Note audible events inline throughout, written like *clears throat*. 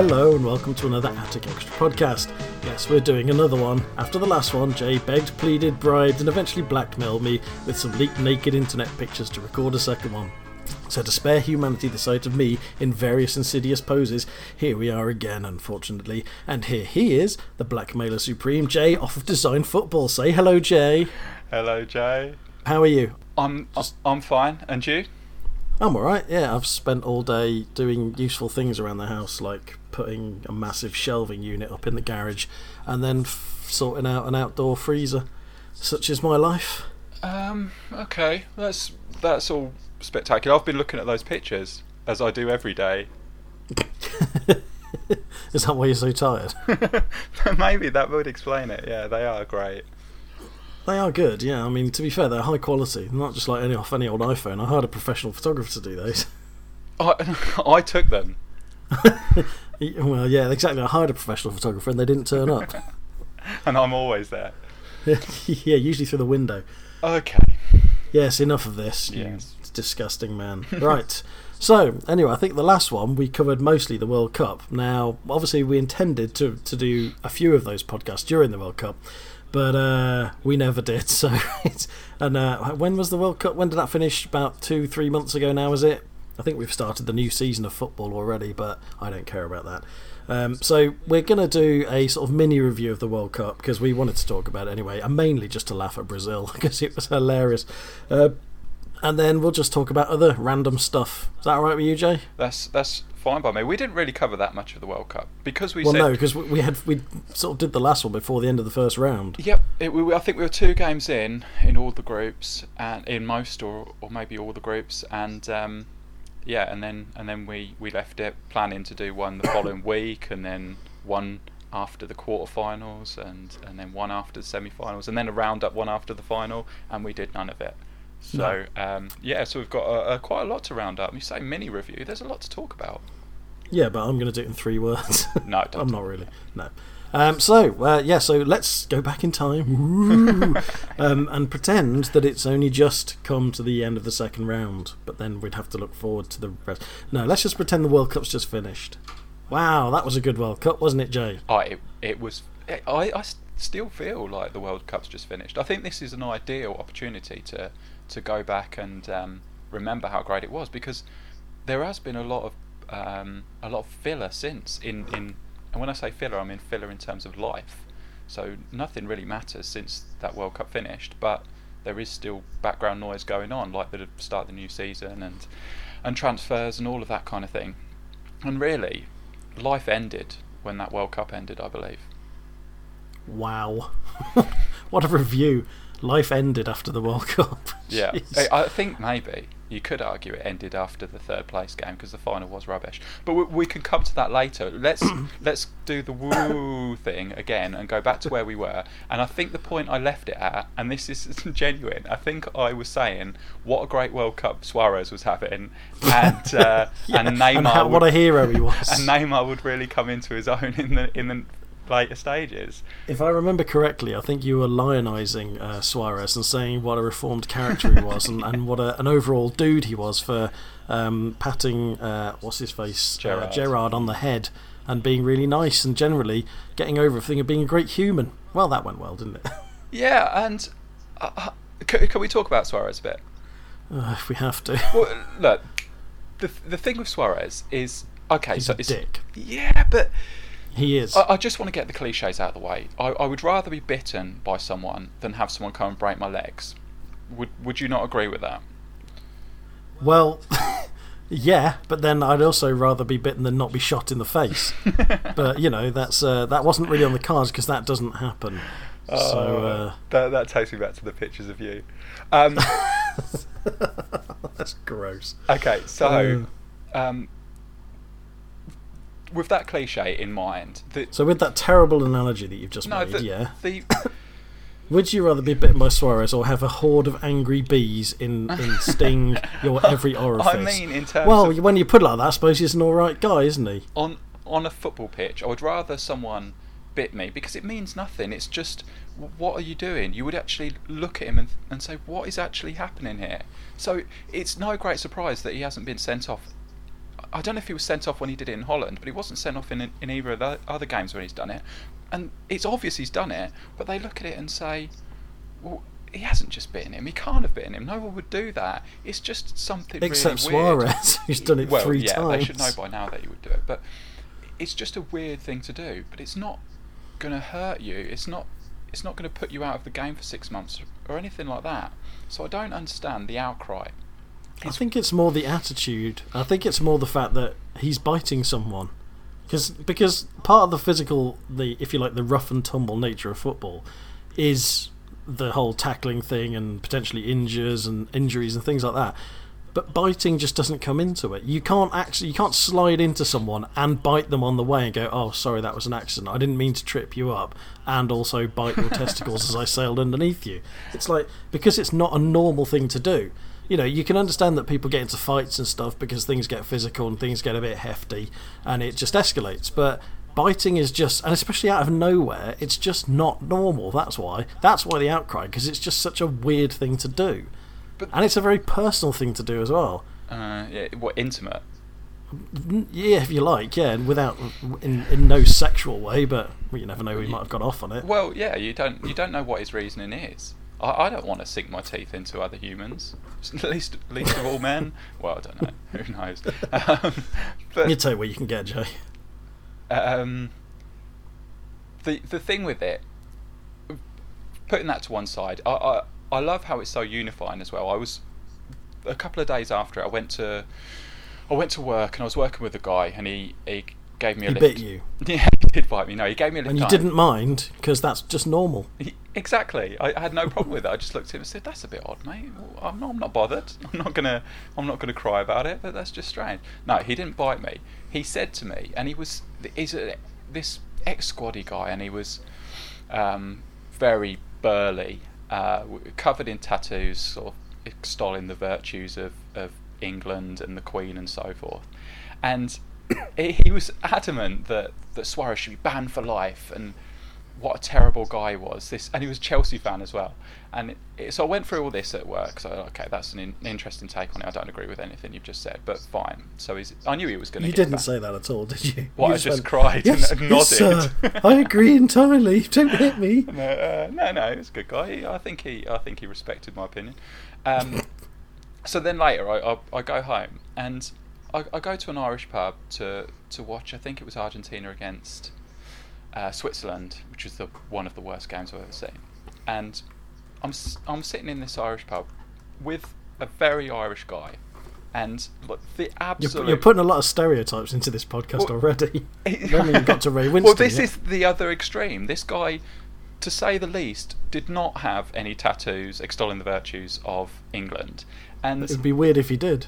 hello, and welcome to another Attic Extra podcast. Yes, we're doing another one. After the last one, Jay begged, pleaded, bribed, and eventually blackmailed me with some leaked naked internet pictures to record a second one. So, to spare humanity the sight of me in various insidious poses, here we are again, unfortunately. And here he is, the blackmailer supreme, Jay, off of Design Football. Say hello, Jay. Hello, Jay. How are you? I'm I'm fine, and you? I'm alright, yeah. I've spent all day doing useful things around the house, like putting a massive shelving unit up in the garage and then f- sorting out an outdoor freezer. Such is my life. Um. Okay. That's that's all spectacular. I've been looking at those pictures as I do every day. *laughs* is that why you're so tired? *laughs* Maybe that would explain it. Yeah, they are great. They are good, yeah. I mean, to be fair, they're high quality. Not just like any off any old iPhone. I hired a professional photographer to do those. I *laughs* I took them. Well, yeah, exactly. I hired a professional photographer and they didn't turn up. *laughs* and I'm always there. *laughs* yeah, usually through the window. Okay. Yes, enough of this. Yes. Disgusting man. right. So, anyway, I think the last one we covered mostly the World Cup. Now, obviously, we intended to, to do a few of those podcasts during the World Cup, but uh, we never did. *laughs* So, and uh, when was the World Cup? When did that finish? About two, three months ago now, is it? I think we've started the new season of football already, but I don't care about that. Um, so we're going to do a sort of mini review of the World Cup because we wanted to talk about it anyway, and mainly just to laugh at Brazil *laughs* because it was hilarious. Uh, and then we'll just talk about other random stuff. Is that all right with you, Jay? That's that's fine by me. We didn't really cover that much of the World Cup because we well, said no, because we had we sort of did the last one before the end of the first round. Yep, it, we, I think we were two games in in all the groups and in most or or maybe all the groups, and um, yeah, and then and then we we left it planning to do one the following week, and then one after the quarterfinals, and and then one after the semi-finals, and then a roundup one after the final, and we did none of it. So no. um, yeah, so we've got a, a, quite a lot to round up. You say mini review. There's a lot to talk about. Yeah, but I'm going to do it in three words. No, *laughs* I'm not really. No. Um, so uh, yeah, so let's go back in time *laughs* um, and pretend that it's only just come to the end of the second round, but then we'd have to look forward to the rest. No, let's just pretend the World Cup's just finished. Wow, that was a good World Cup, wasn't it, Jay? Oh, it, it was. It, I, I still feel like the World Cup's just finished. I think this is an ideal opportunity to to go back and um, remember how great it was because there has been a lot of um, a lot of filler since in, in and when I say filler I mean filler in terms of life. So nothing really matters since that World Cup finished but there is still background noise going on like the start of the new season and and transfers and all of that kind of thing. And really life ended when that World Cup ended I believe. Wow. *laughs* What a review. Life ended after the World Cup. yeah, *laughs* Jeez. I think maybe you could argue it ended after the third place game because the final was rubbish. But we, we can come to that later. Let's *clears throat* let's do the woo thing again and go back to where we were. And I think the point I left it at, and this is *laughs* genuine. I think I was saying what a great World Cup Suarez was having, and uh, *laughs* yeah, and Neymar. And how, would, what a hero he was. *laughs* And Neymar would really come into his own in the in the later stages. If I remember correctly, I think you were lionising uh, Suarez and saying what a reformed character he was and, and what a, an overall dude he was for um, patting, uh, what's his face? Gerrard. Uh, Gerrard on the head and being really nice and generally getting over everything and being a great human. Well, that went well, didn't it? *laughs* Yeah, and uh, can, can, we talk about Suarez a bit? Uh, if we have to. Well, look, the, the thing with Suarez is okay, He's so a dick. Yeah, but he is. I, I, just want to get the cliches out of the way. I, I would rather be bitten by someone than have someone come and break my legs. Would Would you not agree with that? Well, *laughs* yeah, but then I'd also rather be bitten than not be shot in the face. *laughs* but you know, that's uh, that wasn't really on the cards because that doesn't happen. Oh, so uh, that that takes me back to the pictures of you. Um, *laughs* that's gross. Okay, so. Um, with that cliche in mind, the, so with that terrible analogy that you've just no, made, the, yeah. The, *coughs* would you rather be bitten by Suarez or have a horde of angry bees in, in *laughs* sting your every orifice? I mean, in terms well, when you put it like that, I suppose he's an all right guy, isn't he? On on a football pitch, I would rather someone bit me because it means nothing. It's just, what are you doing? You would actually look at him and, and say, what is actually happening here? So it's no great surprise that he hasn't been sent off I don't know if he was sent off when he did it in Holland, but he wasn't sent off in in either of the other games when he's done it. And it's obvious he's done it, but they look at it and say, well, he hasn't just bitten him. He can't have bitten him. No one would do that. It's just something Except really. Suarez, *laughs* who's done it well, three yeah, times. they should know by now that he would do it. But it's just a weird thing to do. But it's not going to hurt you. It's not. It's not going to put you out of the game for six months or anything like that. So I don't understand the outcry. I think it's more the attitude. I think it's more the fact that he's biting someone. Because because part of the physical, the if you like, the rough and tumble nature of football, is the whole tackling thing and potentially injures and injuries and things like that. But biting just doesn't come into it. You can't actually you can't slide into someone and bite them on the way and go, "Oh, sorry, that was an accident. I didn't mean to trip you up," and also bite your *laughs* testicles as I sailed underneath you. It's like because it's not a normal thing to do. You know, you can understand that people get into fights and stuff because things get physical and things get a bit hefty and it just escalates. But biting is just, and especially out of nowhere, it's just not normal. That's why. That's why the outcry because it's just such a weird thing to do. But- and it's a very personal thing to do as well. Uh, yeah, what intimate? Yeah, if you like, yeah, and without in in no sexual way, but well, you never know. We might have got off on it. Well, yeah, you don't you don't know what his reasoning is. I, I don't want to sink my teeth into other humans, *laughs* least least of all men. Well, I don't know. *laughs* Who knows? Um, You but tell you what you can get, Jay. um, the the thing with it, putting that to one side, I, I I love how it's so unifying as well. I was a couple of days after it, I went to I went to work and I was working with a guy and he he gave me a He lift. bit you, *laughs* Yeah, he did bite me. No, he gave me a lift. and you didn't mind because that's just normal. *laughs* He- Exactly. I, I had no problem with it. I just looked at him and said, "That's a bit odd, mate. Well, I'm not. I'm not bothered. *laughs* I'm not gonna. I'm not gonna cry about it. But that's just strange." No, he didn't bite me. He said to me, and he was. He's this ex-squaddy guy, and he was um, very burly, uh, covered in tattoos, sort of extolling the virtues of, of England and the Queen and so forth. And *coughs* he was adamant that, that Suarez should be banned for life and what a terrible guy he was. This, and he was a Chelsea fan as well. And it, it- so I went through all this at work. So okay, that's an in, interesting take on it. I don't agree with anything you've just said, but fine. So he's, I knew he was going to. You didn't say that at all, did you? What, You I just went, cried and- yes, *laughs* and yes, nodded." sir. I agree entirely. *laughs* Don't hit me. *laughs* No, uh, no, no, he's a good guy. He- I think he, I think he respected my opinion. Um, so then later, I, I, I go home and I, I go to an Irish pub to to watch. I think it was Argentina against uh, Switzerland, which was the one of the worst games I've ever seen. And I'm I'm sitting in this Irish pub with a very Irish guy, and look, the You're, you're putting a lot of stereotypes into this podcast Well, already. *laughs* I haven't got to Ray Winstone. well, this is the other extreme. This guy, to say the least, did not have any tattoos extolling the virtues of England. And It'd be weird if he did.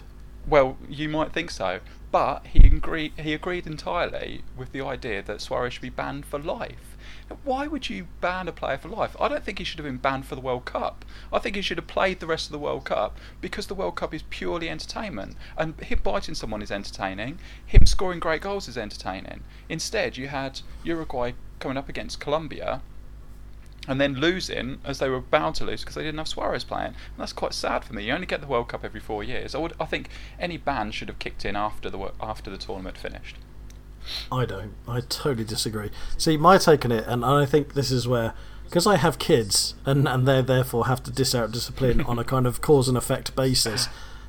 Well, you might think so, but he agreed. He agreed entirely with the idea that Suarez should be banned for life. Why would you ban a player for life? I don't think he should have been banned for the World Cup. I think he should have played the rest of the World Cup because the World Cup is purely entertainment. And him biting someone is entertaining. Him scoring great goals is entertaining. Instead, you had Uruguay coming up against Colombia and then losing as they were bound to lose because they didn't have Suarez playing. And that's quite sad for me. You only get the World Cup every four years. I would, I think any ban should have kicked in after the after the tournament finished. I don't. I totally disagree. See, my take on it, and I think this is where, because I have kids, and, and they therefore have to dish out discipline on a kind of cause and effect basis.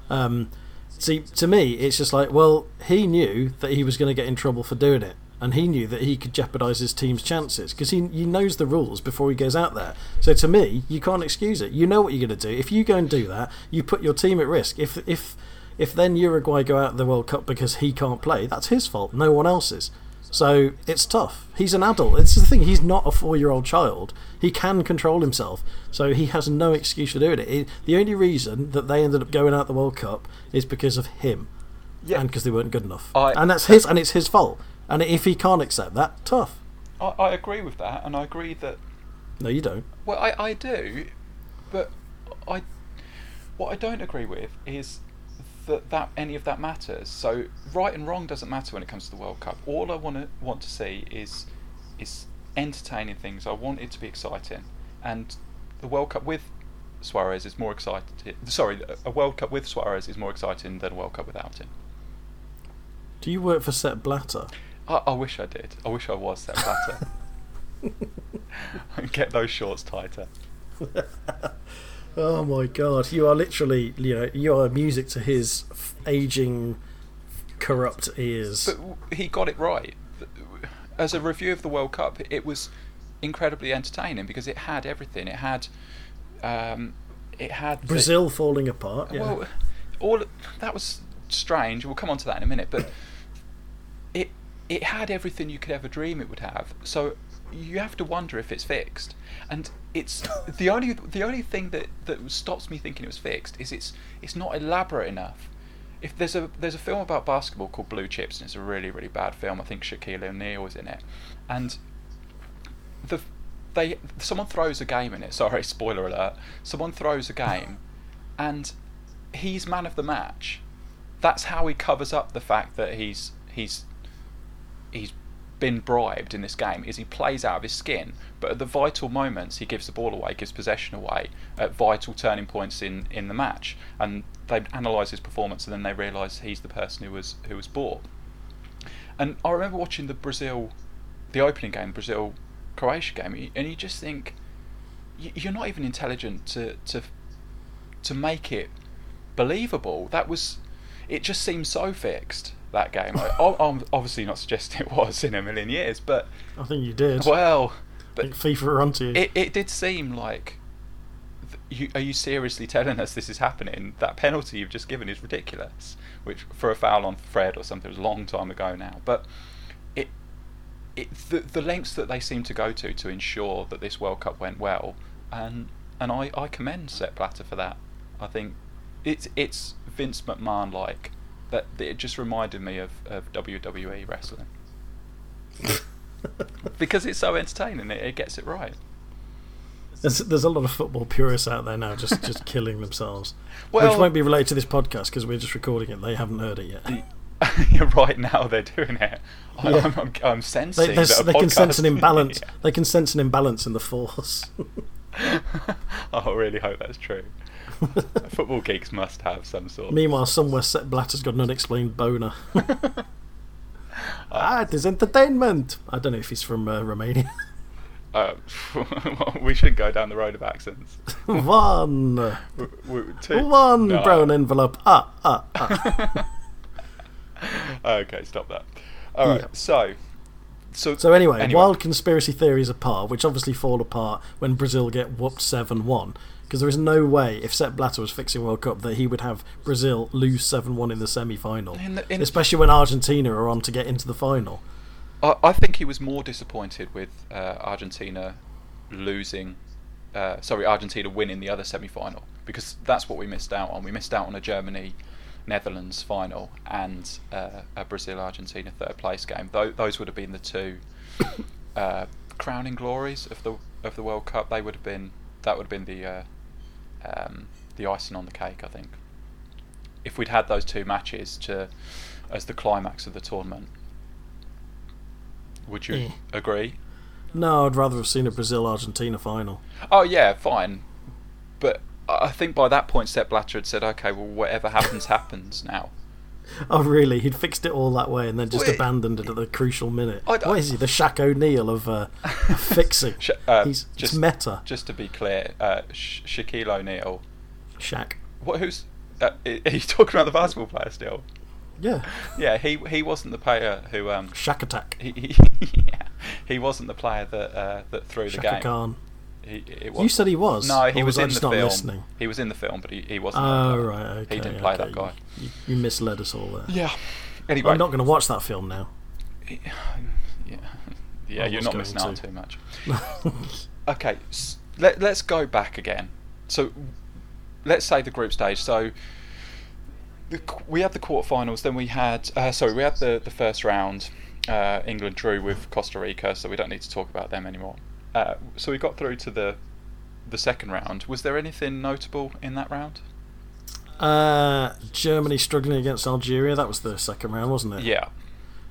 Um, see, to me, it's just like, well, he knew that he was going to get in trouble for doing it, and he knew that he could jeopardise his team's chances because he, he knows the rules before he goes out there. So to me, you can't excuse it. You know what you're going to do. If you go and do that, you put your team at risk. If if if then Uruguay go out of the World Cup because he can't play, that's his fault, no one else's. So it's tough. He's an adult. It's the thing. He's not a four-year-old child. He can control himself, so he has no excuse for doing it. it. The only reason that they ended up going out of the World Cup is because of him, Yeah. and because they weren't good enough. I- and that's his, and it's his fault. And if he can't accept that, tough. I, I agree with that, and I agree that No, you don't. well, I, I do, but I what I don't agree with is that that any of that matters. So right and wrong doesn't matter when it comes to the World Cup. All I want to want to see is is entertaining things. I want it to be exciting, and the World Cup with Suarez is more exciting. Sorry, a World Cup with Suarez is more exciting than a World Cup without him. Do you work for Sepp Blatter? I, I wish I did. I wish I was Sepp Blatter. *laughs* Get those shorts tighter. *laughs* Oh my god, you are literally, you know, you are music to his f- aging, corrupt ears. But he got it right. As a review of the World Cup, it was incredibly entertaining because it had everything. It had, um, it had the- Brazil falling apart. Yeah. Well, all that was strange. We'll come on to that in a minute, but it had everything you could ever dream it would have. So you have to wonder if it's fixed. And it's *laughs* the only the only thing that, that stops me thinking it was fixed is it's it's not elaborate enough. If there's a there's a film about basketball called Blue Chips and it's a really really bad film. I think Shaquille O'Neal was in it, and the they someone throws a game in it. Sorry, *laughs* spoiler alert. Someone throws a game, and he's man of the match. That's how he covers up the fact that he's he's he's been bribed in this game. Is he plays out of his skin, but at the vital moments he gives the ball away, gives possession away at vital turning points in, in the match, and they analyse his performance and then they realise he's the person who was who was bought. And I remember watching the Brazil, the opening game, Brazil Croatia game, and you just think you're not even intelligent to to to make it believable. That was it. Just seemed so fixed that game. I, I'm obviously not suggesting it was in a million years, but I think you did. well, I think FIFA are onto you. it it did seem like. You, are you seriously telling us this is happening? That penalty you've just given is ridiculous. Which for a foul on Fred or something was a long time ago now. But it, it the, the lengths that they seem to go to to ensure that this World Cup went well, and and I, I commend Sepp Blatter for that. I think it's it's Vince McMahon like that. It just reminded me of, of WWE wrestling *laughs* because it's so entertaining. It, it gets it right. There's, there's a lot of football purists out there now just, just killing themselves. *laughs* Well- Which won't be related to this podcast because we're just recording it. They haven't heard it yet. *laughs* Right now they're doing it. I, Yeah. I'm, I'm, I'm sensing They, that a they can sense an podcast- imbalance. They can sense an imbalance in the force. I really hope that's true. *laughs* Football geeks must have some sort. Meanwhile, somewhere Sepp Blatter's got an unexplained boner. *laughs* ah, it is entertainment. I don't know if he's from uh, Romania. *laughs* Uh, we should go down the road of accents. One, W- two- one No. brown envelope. Ah, ah, ah. okay, stop that. All right, Yeah. so, so So anyway, Anyway. wild conspiracy theories apart, which obviously fall apart when Brazil get whooped seven one, because there is no way if Sepp Blatter was fixing World Cup that he would have Brazil lose seven one in the semi final, In the- in- especially when Argentina are on to get into the final. I, I think he was more disappointed with uh, Argentina losing. Uh, sorry, Argentina winning the other semi-final because that's what we missed out on. We missed out on a Germany Netherlands final and uh, a Brazil Argentina third place game. Tho- those would have been the two *coughs* uh, crowning glories of the of the World Cup. They would have been that would have been the uh, um, the icing on the cake. I think if we'd had those two matches to as the climax of the tournament. Would you agree? No, I'd rather have seen a Brazil Argentina final. Oh yeah, fine. But I I think by that point, Sepp Blatter had said, "Okay, well, whatever happens, *laughs* happens now." *laughs* Oh really? He'd fixed it all that way and then just Wait. abandoned it at the crucial minute. I- is he? The Shaq O'Neal of uh, *laughs* fixing. Sh- uh, He's just meta. Just to be clear, uh, Sh- Shaquille O'Neal. Shaq. What? Who's? Uh, *laughs* are you talking about the basketball player still? Yeah. Yeah, he he wasn't the player who um Shaq attack. he, he yeah, he wasn't the player that uh, that threw the game. Khan. He, it You said he was. No, he was, I in the not film. listening? He was in the film, but he, he wasn't. Oh right, okay. He didn't play okay. that guy. You, you misled us all there. Yeah. Anyway, I'm not going to watch that film now. *sighs* Yeah, yeah, I you're not missing out to. too much. *laughs* okay, let, let's go back again. So, let's say the group stage. So, the, we had the quarterfinals. Then we had, uh, sorry, we had the the first round. Uh, England drew with Costa Rica, so we don't need to talk about them anymore. Uh, so we got through to the the second round. Was there anything notable in that round? Uh, Germany struggling against Algeria. That was the second round, wasn't it? Yeah,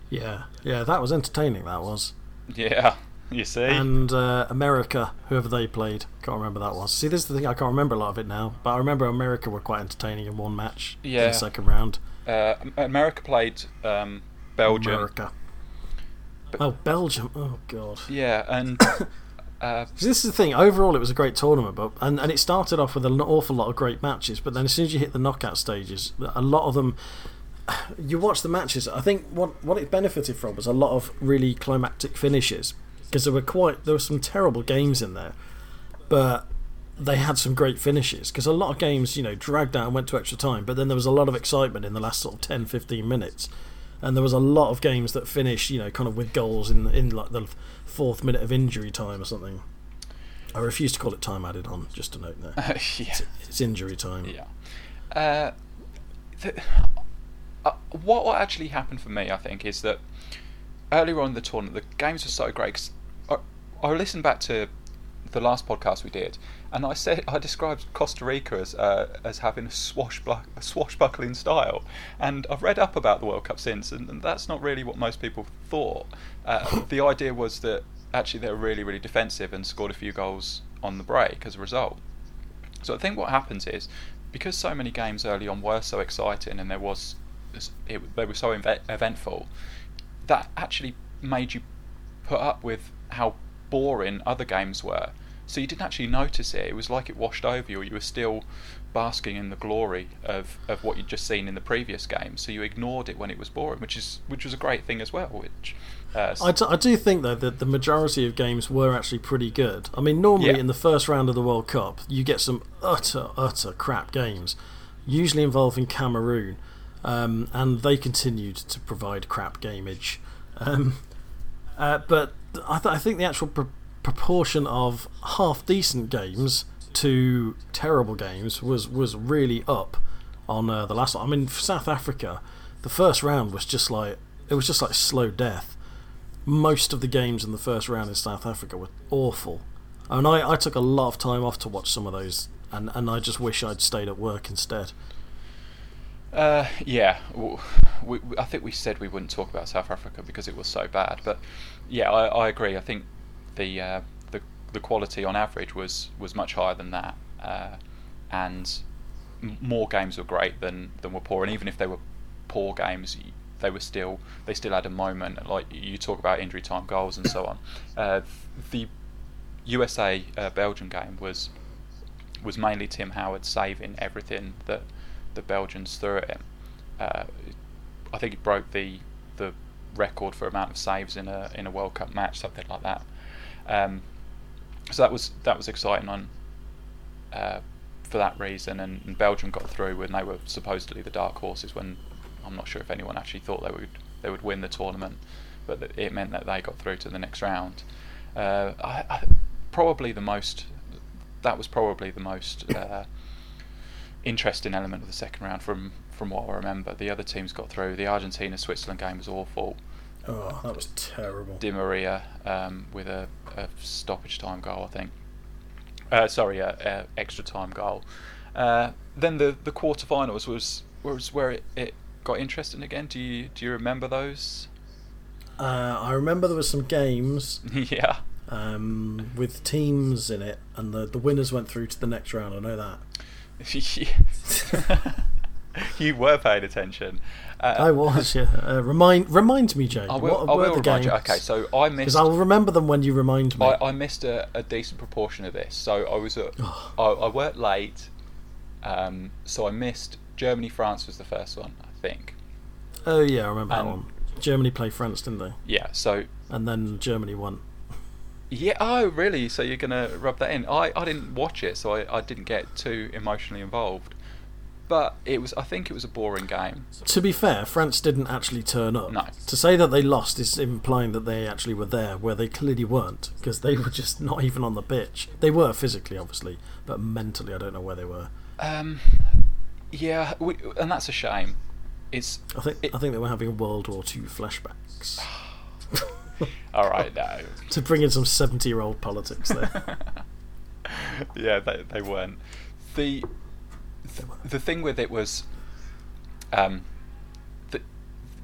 Yeah, yeah. That was entertaining. That was. yeah. *laughs* You see, And uh, America, whoever they played, can't remember that was. See, this is the thing. I can't remember a lot of it now, but I remember America were quite entertaining in one match in the second round. uh, America played um, Belgium. America. oh, Belgium. Oh God. Yeah, and *coughs* uh, This is the thing. Overall, it was a great tournament, but and, and it started off with an awful lot of great matches. But then, as soon as you hit the knockout stages, a lot of them. *sighs* You watch the matches. I think what what it benefited from was a lot of really climactic finishes because there were quite there were some terrible games in there, but they had some great finishes because a lot of games you know dragged out and went to extra time. But then there was a lot of excitement in the last sort of 10, 15 minutes, and there was a lot of games that finished you know kind of with goals in in like the fourth minute of injury time or something. I refuse to call it time added on. Just a note there. *laughs* yeah, It's injury time. yeah. Uh, the, uh, what what actually happened for me, I think, is that earlier on in the tournament, the games were so great. 'cause I, I listened back to the last podcast we did, and I said I described Costa Rica as uh, as having a, swashbuck, a swashbuckling style, and I've read up about the World Cup since, and, and that's not really what most people thought. Uh, *laughs* the idea was that actually they were really really defensive and scored a few goals on the break as a result. So I think what happens is because so many games early on were so exciting and there was it, they were so eventful that actually made you put up with how boring other games were. So you didn't actually notice it. It was like it washed over you. You were still basking in the glory of, of what you'd just seen in the previous game. So you ignored it when it was boring, which is which was a great thing as well. Which uh, I, d- I do think though that the majority of games were actually pretty good. I mean, normally Yeah. in the first round of the World Cup, you get some utter utter crap games, usually involving Cameroon, um, and they continued to provide crap gameage. Um, uh, but I, th- I think the actual pr- proportion of half decent games to terrible games was was really up on uh, the last one. I mean, South Africa, the first round was just like it was just like slow death. Most of the games in the first round in South Africa were awful, and I, I took a lot of time off to watch some of those, and, and I just wish I'd stayed at work instead. Uh, yeah, we, we, I think we said we wouldn't talk about South Africa because it was so bad. But yeah, I, I agree. I think the uh, the the quality on average was was much higher than that, uh, and more games were great than than were poor. And even if they were poor games, they were still they still had a moment. Like you talk about injury time goals and so on. Uh, the USA uh, Belgium game was was mainly Tim Howard saving everything that the Belgians threw at him. Uh, I think it broke the the record for amount of saves in a in a World Cup match, something like that. Um, so that was that was exciting on uh, for that reason, and, and Belgium got through when they were supposedly the dark horses. When I'm not sure if anyone actually thought they would they would win the tournament, but it meant that they got through to the next round. Uh, I, I, probably the most that was probably the most uh, interesting element of the second round from from what I remember. The other teams got through. The Argentina Switzerland game was awful. Oh, that was terrible. Di Maria um, with a, a stoppage time goal, I think. Uh, sorry, a, a extra time goal. Uh, then the the quarterfinals was was where it, it got interesting again. Do you do you remember those? Uh, I remember there were some games *laughs* yeah. um, with teams in it, and the, the winners went through to the next round. I know that. *laughs* *laughs* *laughs* you were paying attention. Uh, I was, yeah. Uh, remind remind me, Jay. I will, what I were will the remind you. Okay, so I missed. Because. I'll remember them when you remind me. I, I missed a, a decent proportion of this. So I was at, I, I worked late, um, so I missed Germany. France was the first one, I think. oh yeah, I remember that Um, one. Germany played France, didn't they? Yeah. So And then Germany won. yeah. Oh, really? So you're gonna rub that in? I, I didn't watch it, so I, I didn't get too emotionally involved. But it was. I think it was a boring game. To be fair, France didn't actually turn up. No. To say that they lost is implying that they actually were there, where they clearly weren't, because they were just *laughs* not even on the pitch. They were physically, obviously, but mentally, I don't know where they were. Um, yeah, we, and that's a shame. It's I think It- I think they were having World War II flashbacks *sighs* all right. No, *laughs* to bring in some seventy-year-old politics there. *laughs* yeah, they, they weren't. The, the thing with it was, um, the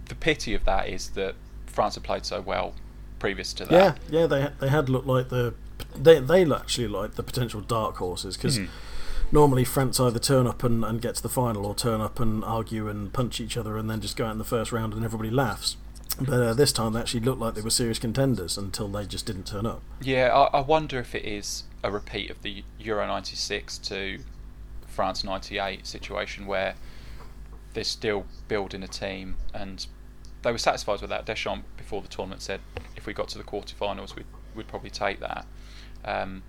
the pity of that is that France had played so well previous to that. yeah, yeah, they they had looked like the they they actually like the potential dark horses because. Mhm. Normally, France either turn up and, and get to the final, or turn up and argue and punch each other, and then just go out in the first round and everybody laughs. But uh, this time they actually looked like they were serious contenders until they just didn't turn up. Yeah, I, I wonder if it is a repeat of the Euro '96 to France '98 situation where they're still building a team and they were satisfied with that. Deschamps before the tournament said if we got to the quarterfinals, we'd we'd probably take that, um,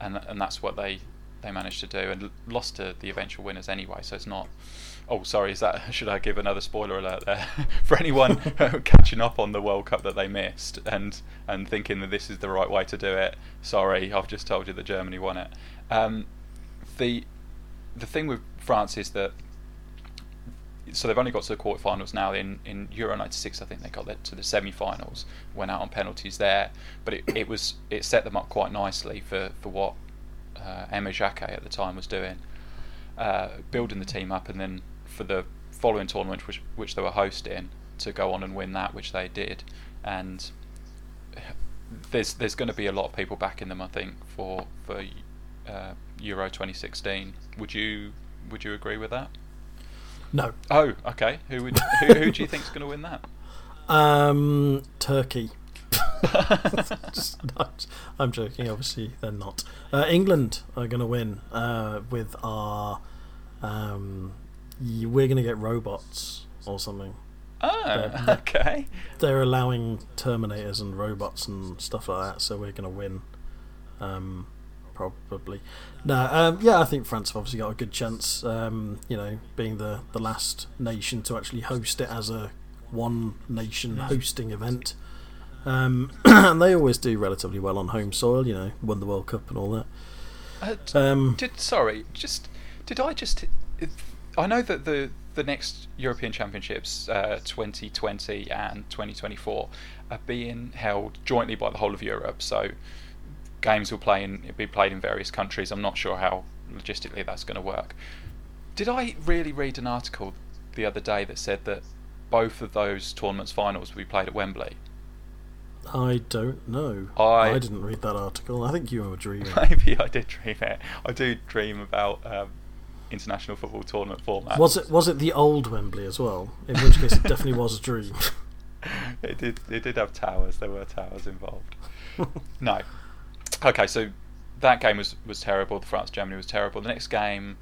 and and that's what they they managed to do and lost to the eventual winners anyway. So it's not. Oh, sorry. Is that *laughs* should I give another spoiler alert there *laughs* for anyone *laughs* catching up on the World Cup that they missed and and thinking that this is the right way to do it? Sorry, I've just told you that Germany won it. Um, the the thing with France is that so they've only got to the quarterfinals now. In, in Euro '96, I think they got to the semi-finals, went out on penalties there. But it, it was it set them up quite nicely for for what uh, Aimé Jacquet at the time was doing, uh, building the team up, and then for the following tournament, which which they were hosting, to go on and win that, which they did, and there's there's going to be a lot of people backing them, I think, for for uh, Euro 2016. Would you would you agree with that? No. Oh, okay. Who would who, who do you think's going to win that? *laughs* Um, Turkey. *laughs* Just I'm joking. Obviously, they're not. Uh, England are going to win uh, with our. Um, we're going to get robots or something. Oh, they're, *laughs* they're, okay. They're allowing Terminators and robots and stuff like that, so we're going to win. Um, probably. No, um, yeah, I think France have obviously got a good chance. Um, you know, being the the last nation to actually host it as a one nation hosting event. Um, *clears throat* and they always do relatively well on home soil. You know, won the World Cup and all that. Uh, um, did sorry, just did I just? I know that the the next European Championships, uh, 2020 and 2024, are being held jointly by the whole of Europe. So games will play in be played in various countries. I'm not sure how logistically that's going to work. Did I really read an article the other day that said that both of those tournaments finals will be played at Wembley? I don't know. I, I didn't read that article. I think you were dreaming. *laughs* Maybe I did dream it. I do dream about um, international football tournament formats. Was it was it the old Wembley as well? In which case, it definitely was a dream. *laughs* it did. It did have towers. There were towers involved. *laughs* no, okay, so that game was, was terrible. The France Germany was terrible. The next game,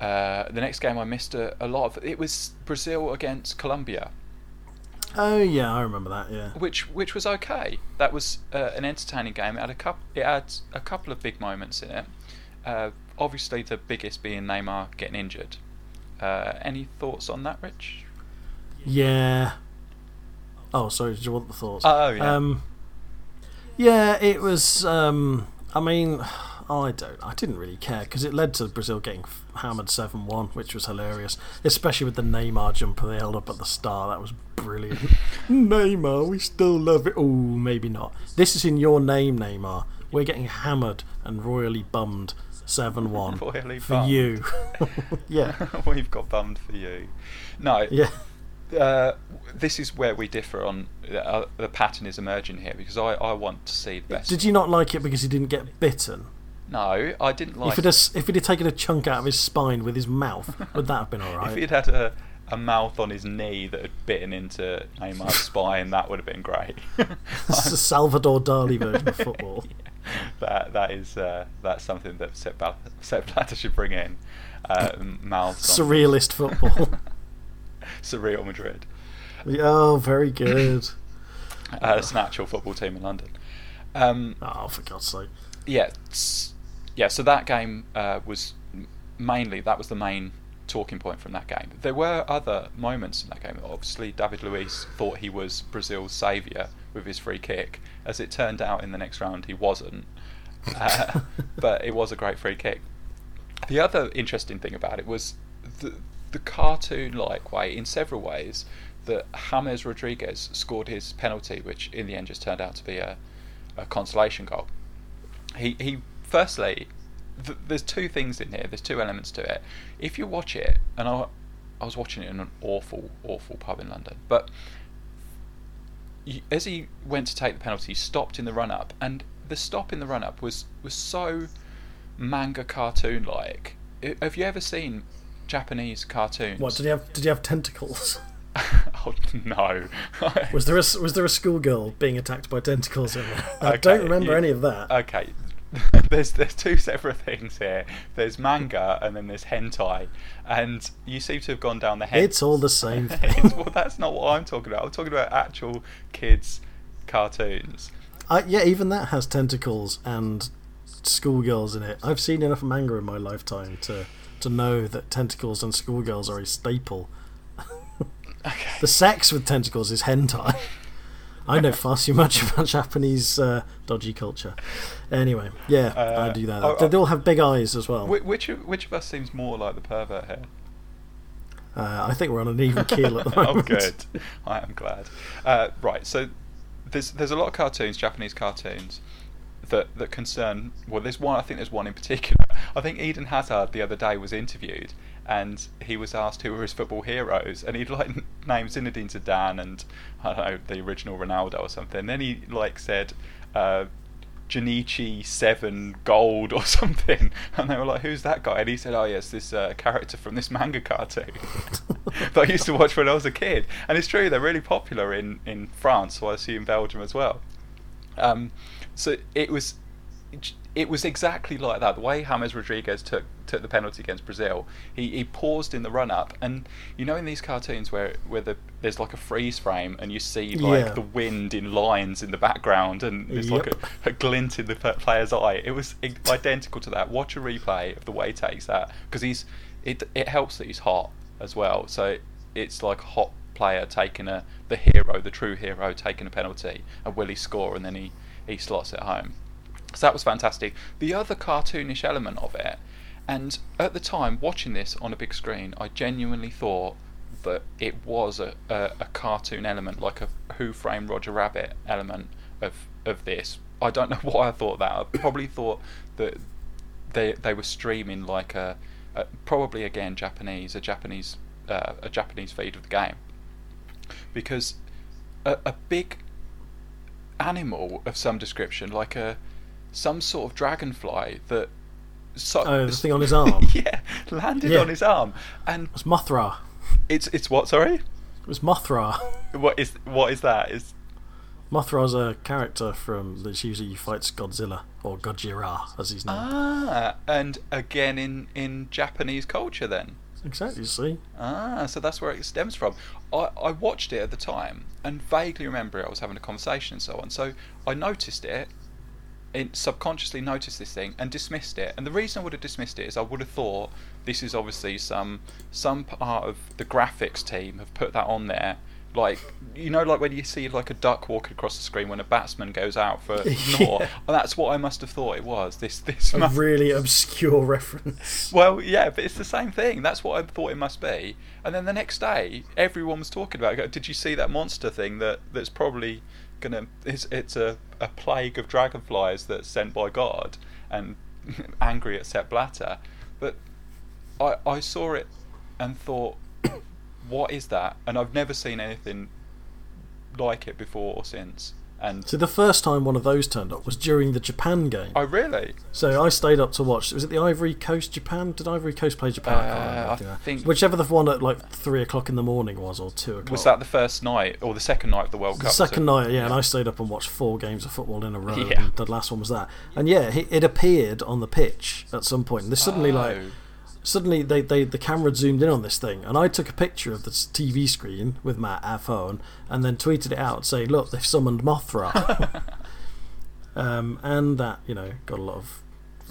uh, the next game I missed a, a lot of. It was Brazil against Colombia. Oh yeah, I remember that. Yeah, which which was okay. That was uh, an entertaining game. It had a couple. It had a couple of big moments in it. Uh, obviously, the biggest being Neymar getting injured. Uh, any thoughts on that, Rich? Yeah. Oh, sorry. Did you want the thoughts? Oh yeah. Um, yeah, it was. Um, I mean, I don't. I didn't really care because it led to Brazil getting hammered seven one, which was hilarious. Especially with the Neymar jumper they held up at the start. That was brilliant. *laughs* Neymar, we still love it. Oh, maybe not. This is in your name, Neymar. We're getting hammered and royally bummed. Seven one *laughs* for bummed. you. *laughs* yeah, we've got bummed for you. No, yeah. Uh, this is where we differ on uh, the pattern is emerging here because I, I want to see the best. Did you not like it because he didn't get bitten? No, I didn't like. If it had, if he'd taken a chunk out of his spine with his mouth, would that have been all *laughs* right? if he'd had a, a mouth on his knee that had bitten into Neymar's *laughs* spine, that would have been great. *laughs* it's a Salvador Dali version of football. That that is uh, that's something that Sepp, Blatter should bring in. Uh, mouths surrealist football. Surreal Madrid. Oh, very good. *laughs* uh, it's an actual football team in London. Um, oh, for God's sake! Yeah, yeah. So that game uh, was mainly that was the main talking point from that game. There were other moments in that game. Obviously, David Luiz thought he was Brazil's saviour with his free kick. As it turned out, in the next round, he wasn't. Uh, *laughs* but it was a great free kick. The other interesting thing about it was the the cartoon-like way, in several ways, that James Rodriguez scored his penalty, which in the end just turned out to be a, a consolation goal. He he firstly, th- there's two things in here. There's two elements to it. If you watch it, and I I was watching it in an awful awful pub in London, but as he went to take the penalty, he stopped in the run up, and the stop in the run up was was so manga cartoon like. Have you ever seen Japanese cartoons? What did he have? Did he have tentacles? *laughs* *laughs* Oh no! *laughs* Was there a was there a schoolgirl being attacked by tentacles in there? I Okay, don't remember you- any of that. Okay, there's there's two separate things here. There's manga and then there's hentai, and you seem to have gone down the hen. it's all the same thing. well, that's not what I'm talking about. I'm talking about actual kids' cartoons. I, yeah, even that has tentacles and schoolgirls in it. I've seen enough manga in my lifetime to to know that tentacles and schoolgirls are a staple. *laughs* Okay. The sex with tentacles is hentai. I know far too much about Japanese uh, dodgy culture. Anyway, yeah, I Uh, do that. oh, oh. they all have big eyes as well. Which of, which of us seems more like the pervert here? Uh, I think we're on an even keel at the moment. *laughs* oh, moment. good. I am glad. Uh, right, so there's there's a lot of cartoons, Japanese cartoons, that that concern. Well, there's one. I think there's one in particular. I think Eden Hazard the other day was interviewed, and he was asked who were his football heroes, and he'd like *laughs* named Zinedine Zidane and I don't know the original Ronaldo or something. then he like said. Uh, Janichi Seven Gold or *laughs* something, and they were like, "Who's that guy?" And he said, "Oh yes, this uh, character from this manga cartoon *laughs* that I used to watch when I was a kid." And it's true; they're really popular in in France, so I assume Belgium as well. Um, so it was it was exactly like that. The way James Rodriguez took took the penalty against Brazil, he, he paused in the run up, and you know in these cartoons where where the, there's like a freeze frame and you see like Yeah. the wind in lines in the background, and there's like a, a glint in the player's eye. It was identical to that. Watch a replay of the way he takes that because he's it it helps that he's hot as well. So it's like a hot player taking a the hero, the true hero, taking a penalty, and will he score, and then he he slots it home. So that was fantastic. The other cartoonish element of it, and at the time watching this on a big screen, I genuinely thought that it was a, a, a cartoon element, like a Who Framed Roger Rabbit element of of this. I don't know *laughs* why I thought that. I probably thought that they they were streaming like a, a probably again Japanese a Japanese uh, a Japanese feed of the game because a, a big animal of some description, like a some sort of dragonfly that. So, Oh, the thing on his arm. *laughs* yeah, landed Yeah. on his arm, and It's Mothra. it's it's what? Sorry, It was Mothra. what is what is that? Is Mothra's a character from that usually fights Godzilla or Gojira as he's known. ah, and again in in Japanese culture then. Exactly. See, Ah, so that's where it stems from. I, I watched it at the time and vaguely remember I was having a conversation and so on. So I noticed it, subconsciously noticed this thing and dismissed it. And the reason I would have dismissed it is I would have thought this is obviously some some part of the graphics team have put that on there. Like you know, like when you see like a duck walking across the screen when a batsman goes out for *laughs* naught. Yeah. And that's what I must have thought it was. This this a must really obscure reference. *laughs* well, yeah, but it's the same thing. That's what I thought it must be. And then the next day, everyone was talking about. it. Did you see that monster thing that that's probably gonna? It's it's a, a plague of dragonflies that's sent by God and *laughs* angry at Sepp Blatter. But I I saw it and thought, *coughs* what is that? And I've never seen anything like it before or since. And So the first time one of those turned up was during the Japan game. I really, So I stayed up to watch. Was it the Ivory Coast Japan? Did Ivory Coast play Japan? I Uh, remember. I think- whichever the one at like three o'clock in the morning was, or two o'clock. was that the first night or the second night of the World Cup? The Cup? second So- night, yeah, and I stayed up and watched four games of football in a row. *laughs* Yeah. And the last one was that, and yeah, it appeared on the pitch at some point. And this suddenly, like, Oh. Suddenly they, they the camera zoomed in on this thing, and I took a picture of the TV screen with my iPhone, and then tweeted it out saying, "Look, they've summoned Mothra," *laughs* um, and that you know got a lot of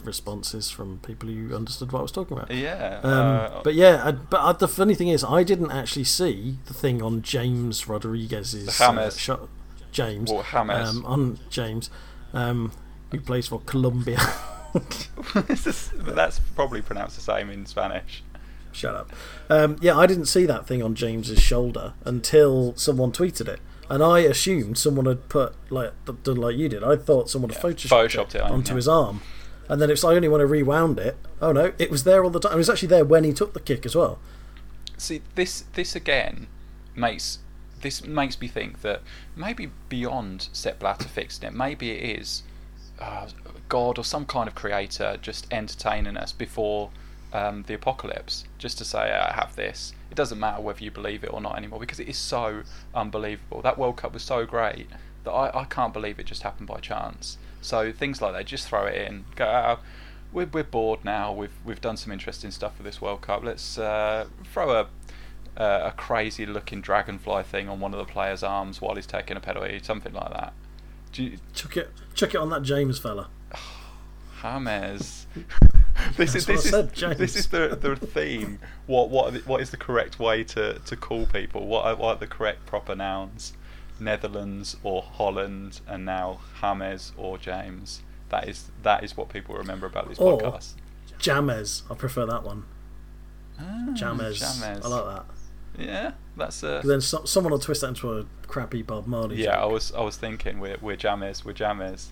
responses from people who understood what I was talking about. Yeah. Um, uh, but yeah, I, but uh, the funny thing is, I didn't actually see the thing on James Rodriguez's James. shot. James, Well, James. um, on James, um, who plays for Colombia. *laughs* This is- but that's probably pronounced the same in Spanish. Shut up. Um, yeah, I didn't see that thing on James's shoulder until someone tweeted it, and I assumed someone had put like done like you did. I thought someone had Yeah, photoshopped, photoshopped it, it onto yeah. his arm, and then it's only when I rewound it. Oh no, it was there all the time. It was actually there when he took the kick as well. See, this this again makes this makes me think that maybe beyond Sepp Blatter fixing it, maybe it is uh, God or some kind of creator just entertaining us before um, the apocalypse just to say I have this. It doesn't matter whether you believe it or not anymore because it is so unbelievable. That World Cup was so great that I, I can't believe it just happened by chance. So things like that, just throw it in. Go, oh, we're, we're bored now. We've we've done some interesting stuff with this World Cup. Let's uh, throw a uh, a crazy looking dragonfly thing on one of the players' arms while he's taking a penalty, something like that. You, chuck it, chuck it on that James fella. James. *laughs* this is this is said, this is the the theme. What what what is the correct way to, to call people? What are, what are the correct proper nouns? Netherlands or Holland, and now James or James. That is that is what people remember about this or podcast. James, I prefer that one. Ah, James. James. I like that. Yeah, that's a. Then so, someone will twist that into a crappy Bob Marley. Yeah, joke. I was I was thinking we're we're James, we're James.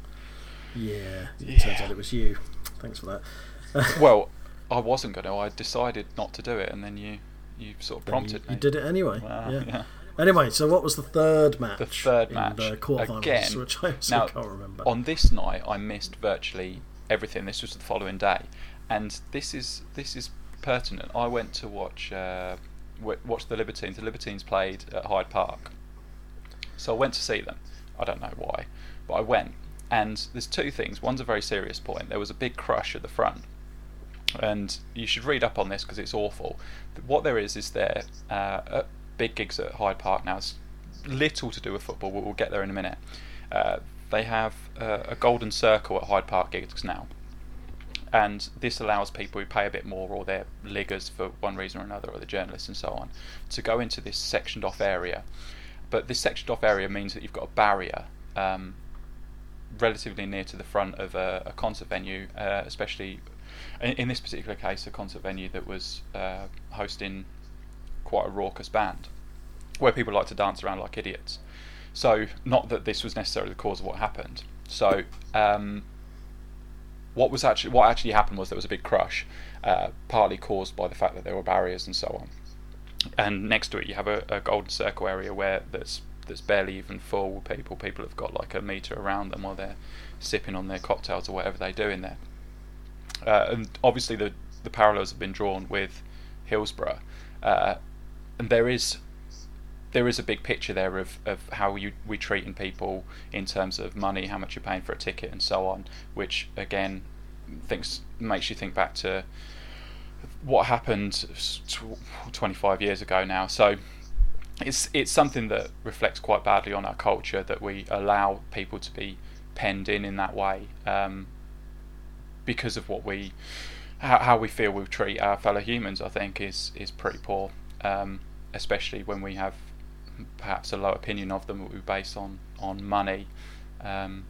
Yeah, it Yeah. turns out it was you. Thanks for that. *laughs* Well, I wasn't going to. I decided not to do it, and then you you sort of Then prompted you, me. you did it anyway. Wow, yeah. yeah. Anyway, so what was the third match? The third match. the quarterfinals, Again, which I now, can't remember. On this night, I missed virtually everything. This was the following day, and this is this is pertinent. I went to watch uh, watch the Libertines. The Libertines played at Hyde Park, so I went to see them. I don't know why, but I went. And there's two things. One's a very serious point. There was a big crush at the front, and you should read up on this because it's awful. What there is is there uh, big gigs at Hyde Park now. It's little to do with football. But we'll get there in a minute. Uh, they have uh, a golden circle at Hyde Park gigs now, and this allows people who pay a bit more, or they're liggers for one reason or another, or the journalists and so on, to go into this sectioned off area. But this sectioned off area means that you've got a barrier. Um, relatively near to the front of a, a concert venue, uh, especially in, in this particular case, a concert venue that was uh, hosting quite a raucous band, where people like to dance around like idiots. So, not that this was necessarily the cause of what happened. So, um, what was actually what actually happened was there was a big crush, uh, partly caused by the fact that there were barriers and so on. And next to it, you have a, a golden circle area where that's that's barely even full with people. People have got like a meter around them while they're sipping on their cocktails or whatever they do in there. Uh, and obviously, the the parallels have been drawn with Hillsborough, uh, and there is there is a big picture there of, of how you we treating people in terms of money, how much you're paying for a ticket, and so on. Which again, thinks makes you think back to what happened 25 years ago now. So it's it's something that reflects quite badly on our culture that we allow people to be penned in in that way um, because of what we how, how we feel we treat our fellow humans. I think is is pretty poor, um, especially when we have perhaps a low opinion of them that we base on on money. Um,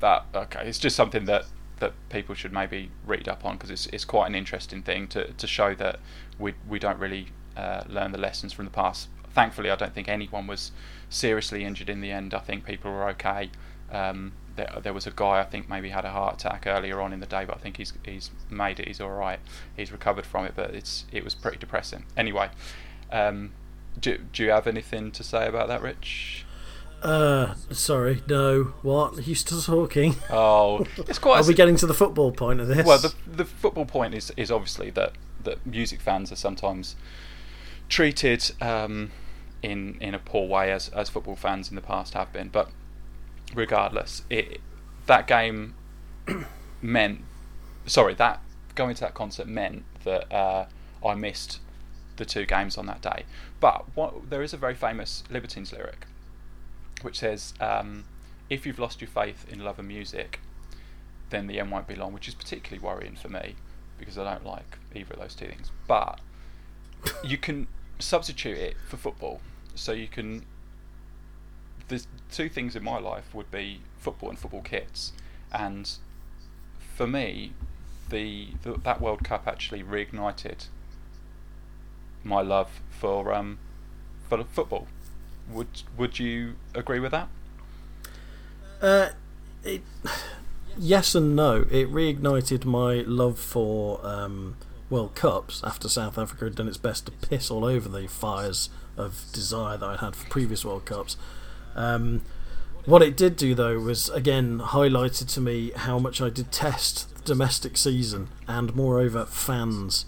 that okay, it's just something that that people should maybe read up on because it's it's quite an interesting thing to to show that we we don't really uh, learn the lessons from the past. Thankfully, I don't think anyone was seriously injured in the end. I think people were okay. Um, there, there was a guy I think maybe had a heart attack earlier on in the day, but I think he's he's made it. He's all right. He's recovered from it, but it's it was pretty depressing. Anyway, um, do do you have anything to say about that, Rich? Uh, sorry, no. What? You still talking? *laughs* Oh, it's quite. Are we getting to the football point of this? Well, the the football point is is obviously that that music fans are sometimes treated um, in in a poor way as as football fans in the past have been. But regardless, it that game *clears throat* meant sorry that going to that concert meant that uh, I missed the two games on that day. But what, there is a very famous Libertines lyric which says, um, "If you've lost your faith in love and music." then the end won't be long, which is particularly worrying for me because I don't like either of those two things. But you can substitute it for football, so you can. There's two things in my life would be football and football kits, and for me, the, the that World Cup actually reignited my love for um for football. Would would you agree with that? Uh, it, *sighs* yes and no. It reignited my love for um, World Cups after South Africa had done its best to piss all over the fires of desire that I had for previous World Cups. Um, what it did do though was again highlighted to me how much I detest the domestic season and moreover fans.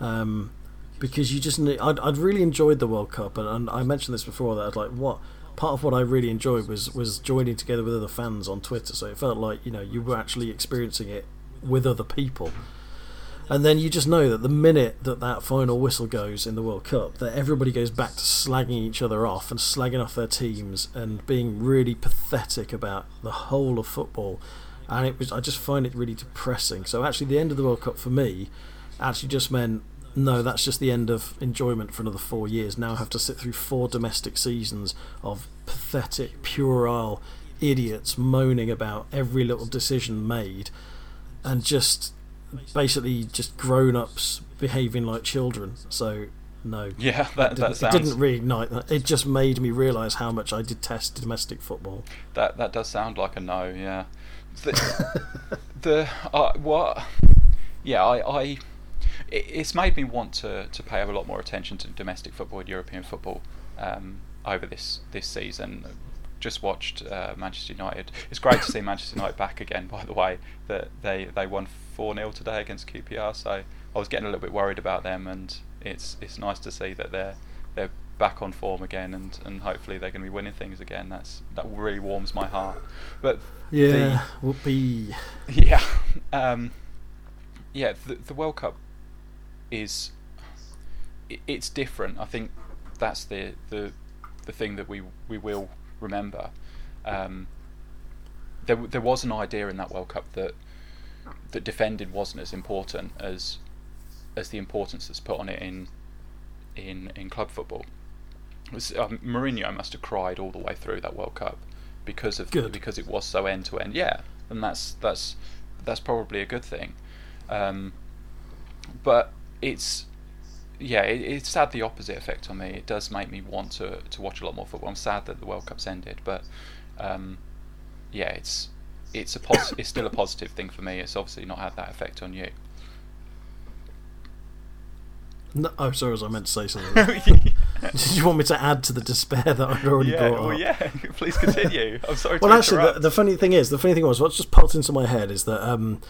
Um, because you just need, I'd, I'd really enjoyed the World Cup and, and I mentioned this before that I'd like what part of what I really enjoyed was was joining together with other fans on Twitter so it felt like you know you were actually experiencing it with other people and then you just know that the minute that that final whistle goes in the World Cup, that everybody goes back to slagging each other off and slagging off their teams and being really pathetic about the whole of football. And it was, I just find it really depressing. So actually, the end of the World Cup for me actually just meant no, that's just the end of enjoyment for another four years. Now I have to sit through four domestic seasons of pathetic, puerile idiots moaning about every little decision made and just basically just grown ups behaving like children. So no. Yeah, that, it that sounds. It didn't reignite that. It just made me realise how much I detest domestic football. That that does sound like a no. Yeah. The, *laughs* the uh, what? Yeah, I, I it's made me want to to pay a lot more attention to domestic football and European football um, over this this season just watched uh, Manchester United. It's great to see Manchester United back again. By the way, that they they won four 0 today against QPR. So I was getting a little bit worried about them, and it's it's nice to see that they're they're back on form again, and, and hopefully they're going to be winning things again. That's that really warms my heart. But yeah, the, whoopee. *laughs* Yeah, um, yeah. The, the World Cup is it, it's different. I think that's the the the thing that we we will remember. Um, there there was an idea in that World Cup that that defending wasn't as important as as the importance that's put on it in in in club football. Was, um, Mourinho must have cried all the way through that World Cup because of good. because it was so end to end. Yeah, and that's that's that's probably a good thing. Um, but it's yeah, it, it's had the opposite effect on me. It does make me want to to watch a lot more football. I'm sad that the World Cup's ended, but um, yeah, it's it's a pos- it's still a positive thing for me. It's obviously not had that effect on you. No, oh, sorry, was I meant to say something? *laughs* Did you want me to add to the despair that I'd already yeah, brought well, up? yeah, *laughs* please continue. *laughs* I'm sorry. well, actually, the, the, funny thing is, the funny thing was, what just popped into my head is that um,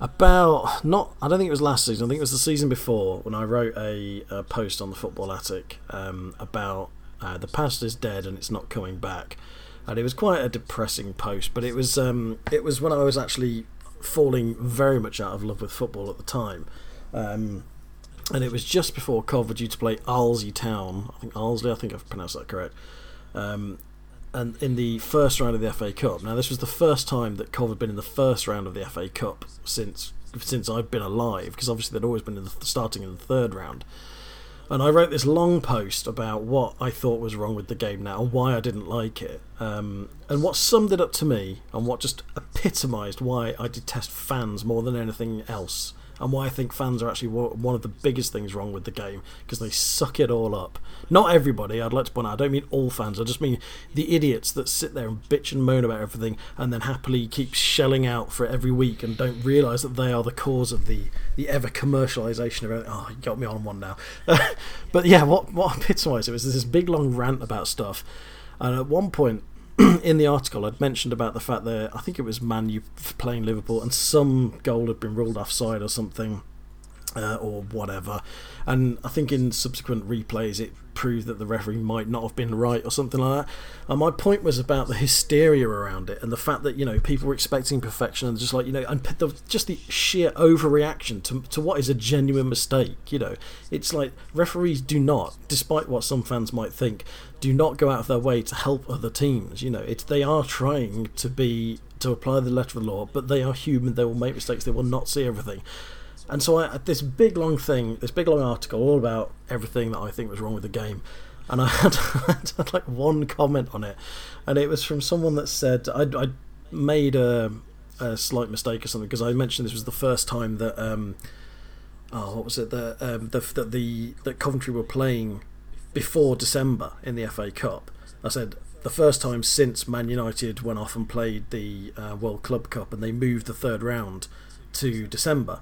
about not, I don't think it was last season. I think it was the season before when I wrote a, a post on the Football Attic um, about uh, the past is dead and it's not coming back and it was quite a depressing post. But it was um, it was when I was actually falling very much out of love with football at the time, um, and it was just before Cov were due to play Arlesey Town. I think Arlesey, I think I've pronounced that correct. Um, and in the first round of the FA Cup. Now, this was the first time that Cov had been in the first round of the FA Cup since since I've been alive, because obviously they'd always been in the, starting in the third round. And I wrote this long post about what I thought was wrong with the game now and why I didn't like it. Um, and what summed it up to me and what just epitomised why I detest fans more than anything else and why I think fans are actually one of the biggest things wrong with the game because they suck it all up. Not everybody, I'd like to point out, I don't mean all fans, I just mean the idiots that sit there and bitch and moan about everything and then happily keep shelling out for it every week and don't realise that they are the cause of the, the ever commercialisation of everything. Oh, you got me on one now. *laughs* but yeah, what, what *laughs* epitomised it was this big long rant about stuff. And at one point, *clears throat* in the article, I'd mentioned about the fact that I think it was Man U playing Liverpool, and some goal had been ruled offside or something, uh, or whatever. And I think in subsequent replays, it proved that the referee might not have been right or something like that. And my point was about the hysteria around it and the fact that you know people were expecting perfection and just like you know and the, just the sheer overreaction to to what is a genuine mistake. You know, it's like referees do not, despite what some fans might think, do not go out of their way to help other teams. You know, it's they are trying to be to apply the letter of the law, but they are human. They will make mistakes. They will not see everything. And so I this big long thing, this big long article all about everything that I think was wrong with the game. And I *laughs* had, I had like one comment on it, and it was from someone that said I'd, I'd made a, a, slight mistake or something because I mentioned this was the first time that um, oh what was it that um, the, that the that Coventry were playing before December in the FA Cup. I said the first time since Man United went off and played the uh, World Club Cup and they moved the third round to December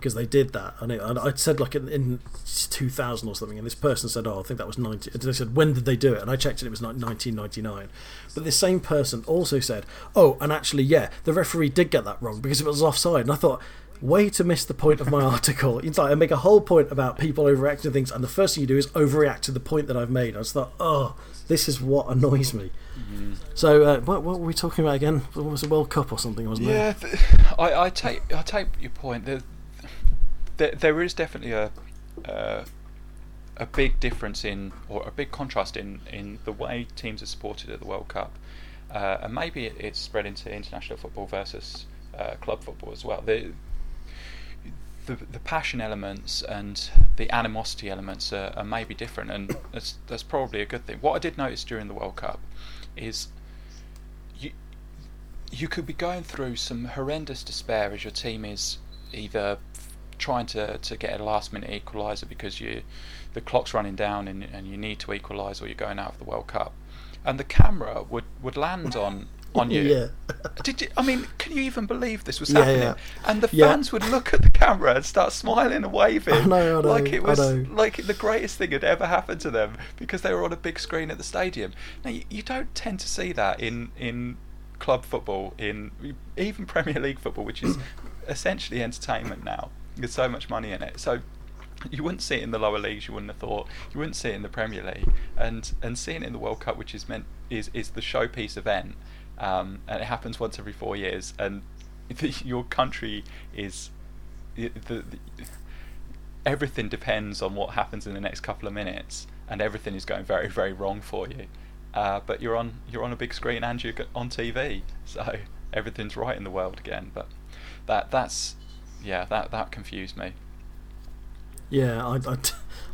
because they did that. And, it, and I said like in, in 2000 or something, and this person said, "Oh, I think that was 90." They said, "When did they do it?" And I checked, and it was like 1999. But this same person also said, "Oh, and actually, yeah, the referee did get that wrong because it was offside." And I thought. Way to miss the point of my *laughs* article. It's like I make a whole point about people overreacting to things, and the first thing you do is overreact to the point that I've made. I just thought, oh, this is what annoys me. So, uh, what, what, were we talking about again? What was a World Cup or something, wasn't yeah, it? Yeah, I, I take I take your point. The, there, there is definitely a uh, a big difference in, or a big contrast in, in the way teams are supported at the World Cup, uh, and maybe it, it's spread into international football versus uh, club football as well. The, the, the passion elements and the animosity elements are, are maybe different, and that's that's probably a good thing. What I did notice during the World Cup is you you could be going through some horrendous despair as your team is either trying to, to get a last minute equaliser because you the clock's running down and, and you need to equalise or you're going out of the World Cup. And the camera would, would land on on you. yeah. Did you, I mean, can you even believe this was happening? yeah. And the Yeah. fans would look at the camera and start smiling and waving, *laughs* I know, I know, like it was like the greatest thing had ever happened to them because they were on a big screen at the stadium. Now you, you don't tend to see that in in club football, in even Premier League football, which is *clears throat* essentially entertainment now. There's so much money in it, so. You wouldn't see it in the lower leagues. You wouldn't have thought. You wouldn't see it in the Premier League, and and seeing it in the World Cup, which is meant is is the showpiece event, um, and it happens once every four years, and the, *laughs* your country is the, the, everything depends on what happens in the next couple of minutes, and everything is going very very wrong for you. Uh, but you're on you're on a big screen and you're on TV, so *laughs* everything's right in the world again. But that that's yeah that that confused me. Yeah, I, I,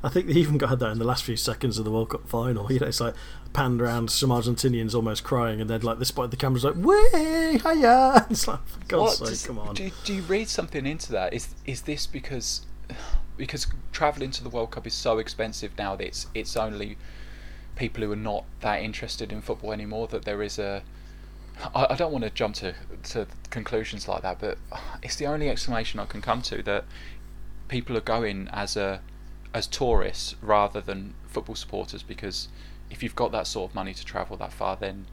I think they even got that in the last few seconds of the World Cup final. You know, it's like panned around some Argentinians almost crying, and then like this point the camera's like, "Way, hiya!" *laughs* It's like, for God's What sake, does- come on. Do, do you read something into that? Is is this because because traveling to the World Cup is so expensive now that it's it's only people who are not that interested in football anymore that there is a I, I don't want to jump to to conclusions like that, but it's the only explanation I can come to that people are going as a as tourists rather than football supporters because if you've got that sort of money to travel that far then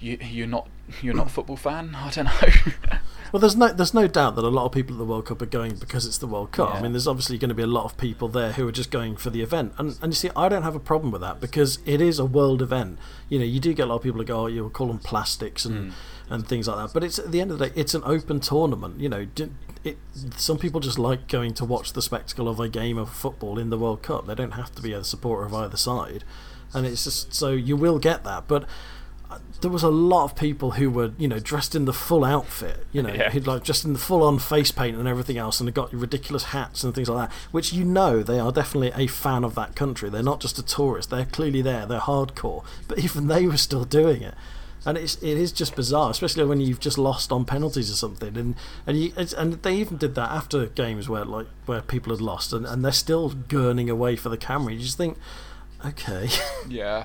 you you're not you're not a football fan. *laughs* I don't know. *laughs* Well, there's no there's no doubt that a lot of people at the World Cup are going because it's the World Cup. I mean, there's obviously going to be a lot of people there who are just going for the event, and and you see, I don't have a problem with that because it is a world event. You know, you do get a lot of people who go, oh, you'll call them plastics and mm. and things like that, but it's at the end of the day, it's an open tournament. You know, it some people just like going to watch the spectacle of a game of football in the World Cup. They don't have to be a supporter of either side, and it's just so you will get that, but uh, there was a lot of people who were, you know, dressed in the full outfit, you know, Yeah. who'd like just in the full on face paint and everything else, and they got ridiculous hats and things like that. Which you know they are definitely a fan of that country. They're not just a tourist. They're clearly there. They're hardcore. But even they were still doing it, and it's it is just bizarre, especially when you've just lost on penalties or something. And and you it's, and they even did that after games where like where people had lost, and, and they're still gurning away for the camera. You just think, okay. *laughs* Yeah,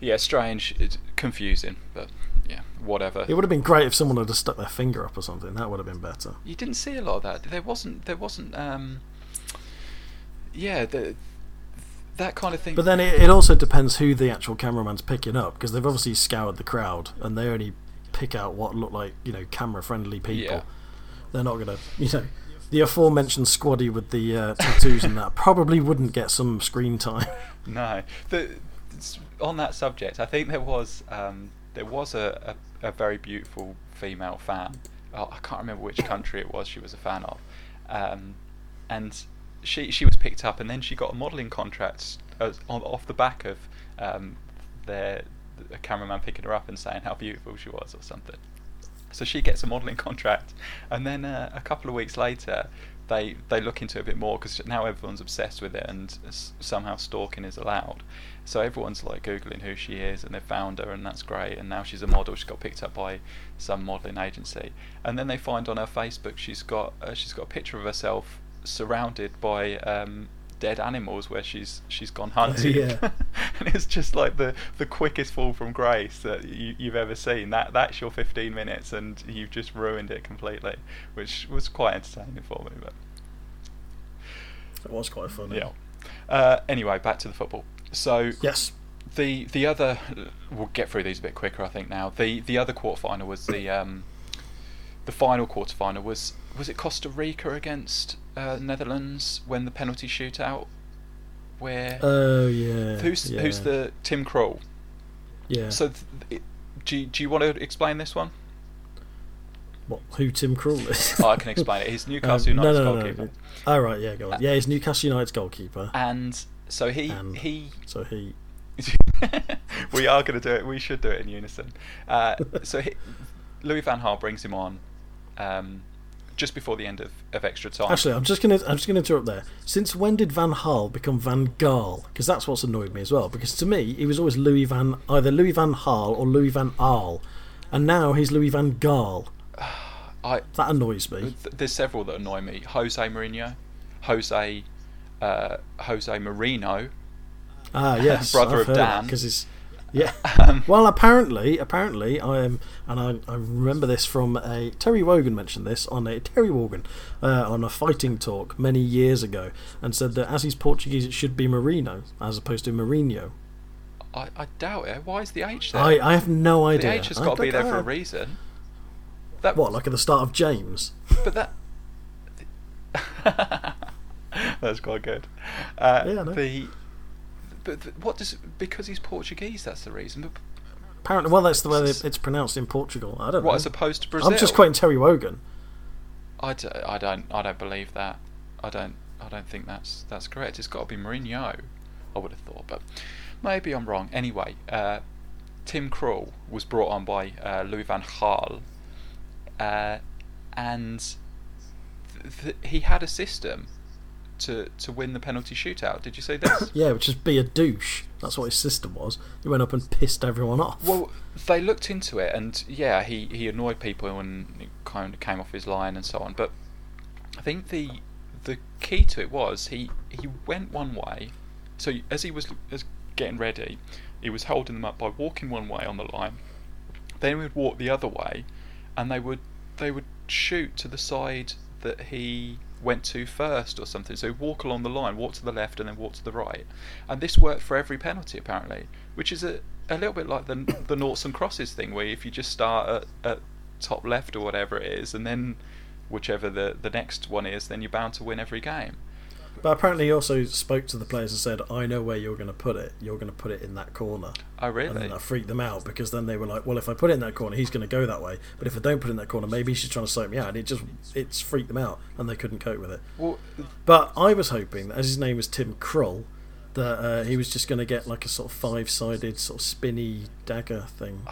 yeah, strange, it's confusing, but yeah, whatever. It would have been great if someone had just stuck their finger up or something. That would have been better. You didn't see a lot of that. There wasn't. There wasn't. Um, yeah, the, that kind of thing. But then it, it also depends who the actual cameraman's picking up because they've obviously scoured the crowd and they only pick out what look like you know camera friendly people. Yeah. They're not gonna you know the aforementioned squaddy with the uh, tattoos and that probably wouldn't get some screen time. *laughs* no, the, on that subject, I think there was um, there was a, a, a very beautiful female fan. Oh, I can't remember which country it was. She was a fan of, um, and she she was picked up, and then she got a modelling contract as, on, off the back of um, their a cameraman picking her up and saying how beautiful she was or something. So she gets a modelling *laughs* contract, and then uh, a couple of weeks later, they they look into it a bit more because now everyone's obsessed with it, and s- somehow stalking is allowed. So everyone's like googling who she is, and they found her, and that's great. And now she's a model. She got picked up by some modelling agency, and then they find on her Facebook she's got uh, she's got a picture of herself surrounded by um, dead animals where she's she's gone hunting. yeah. *laughs* and it's just like the the quickest fall from grace that you, you've ever seen. That that's your 15 minutes, and you've just ruined it completely, which was quite entertaining for me. But It was quite funny. Yeah. Uh, anyway, back to the football. So Yes. the the other we'll get through these a bit quicker I think now. The the other quarterfinal was the um, the final quarterfinal was was it Costa Rica against uh, Netherlands when the penalty shootout where Oh yeah. who's yeah, who's the Tim Krul. yeah? So th- do you, do you want to explain this one? what, who Tim Krul is? *laughs* Oh, I can explain it. He's *laughs* Um, Newcastle United's no, no, no, goalkeeper. no. Oh right, yeah, go on. Yeah, he's Newcastle United's goalkeeper. And so he And- he So he. *laughs* we are going to do it. We should do it in unison. Uh, so he, Louis Van Gaal brings him on um, just before the end of, of extra time. Actually, I'm just gonna I'm just gonna interrupt there. Since when did Van Gaal become Van Gaal? Because that's what's annoyed me as well. Because to me, he was always Louis Van either Louis Van Gaal or Louis Van Aal, and now he's Louis Van Gaal. *sighs* I, That annoys me. th- there's several that annoy me. Jose Mourinho, Jose uh, Jose Marino. Ah, *laughs* yes, Brother I've of Dan. Because it's yeah. *laughs* Um, *laughs* Well, apparently, apparently, I am, and I, I remember this from a Terry Wogan mentioned this on a Terry Wogan uh, on a fighting talk many years ago, and said that as he's Portuguese, it should be Marino as opposed to Mourinho. I, I doubt it. Why is the H there? I, I have no idea. the. H has got to be there for a reason. That What, like at the start of James? But that. *laughs* that's quite good. Uh, Yeah, I know. The. But what does because he's Portuguese? That's the reason. But Apparently, well, that's the way it's pronounced in Portugal. I don't know. what know. as opposed to Brazil? I'm just quoting Terry Wogan. I, d- I don't I don't believe that. I don't I don't think that's that's correct. It's got to be Mourinho. I would have thought, but maybe I'm wrong. Anyway, uh, Tim Krul was brought on by uh, Louis van Gaal, uh, and th- th- he had a system to to win the penalty shootout. Did you see this? *coughs* Yeah, which is be a douche. That's what his system was. He went up and pissed everyone off. Well, they looked into it, and yeah, he, he annoyed people and he kind of came off his line and so on. But I think the the key to it was he he went one way. So as he was as getting ready, he was holding them up by walking one way on the line. Then he would walk the other way, and they would they would shoot to the side that he went to first or something. So walk along the line, walk to the left, and then walk to the right. And this worked for every penalty apparently, which is a a little bit like the the noughts and crosses thing, where if you just start at, at top left or whatever it is, and then whichever the the next one is, then you're bound to win every game. But apparently, he also spoke to the players and said, "I know where you're going to put it. You're going to put it in that corner." Oh And really? then that freaked them out because then they were like, "Well, if I put it in that corner, he's going to go that way. But if I don't put it in that corner, maybe he's just trying to soak me out." And it just it's freaked them out, and they couldn't cope with it. Well, But I was hoping that as his name was Tim Krull, that uh, he was just going to get like a sort of five-sided sort of spinny dagger thing.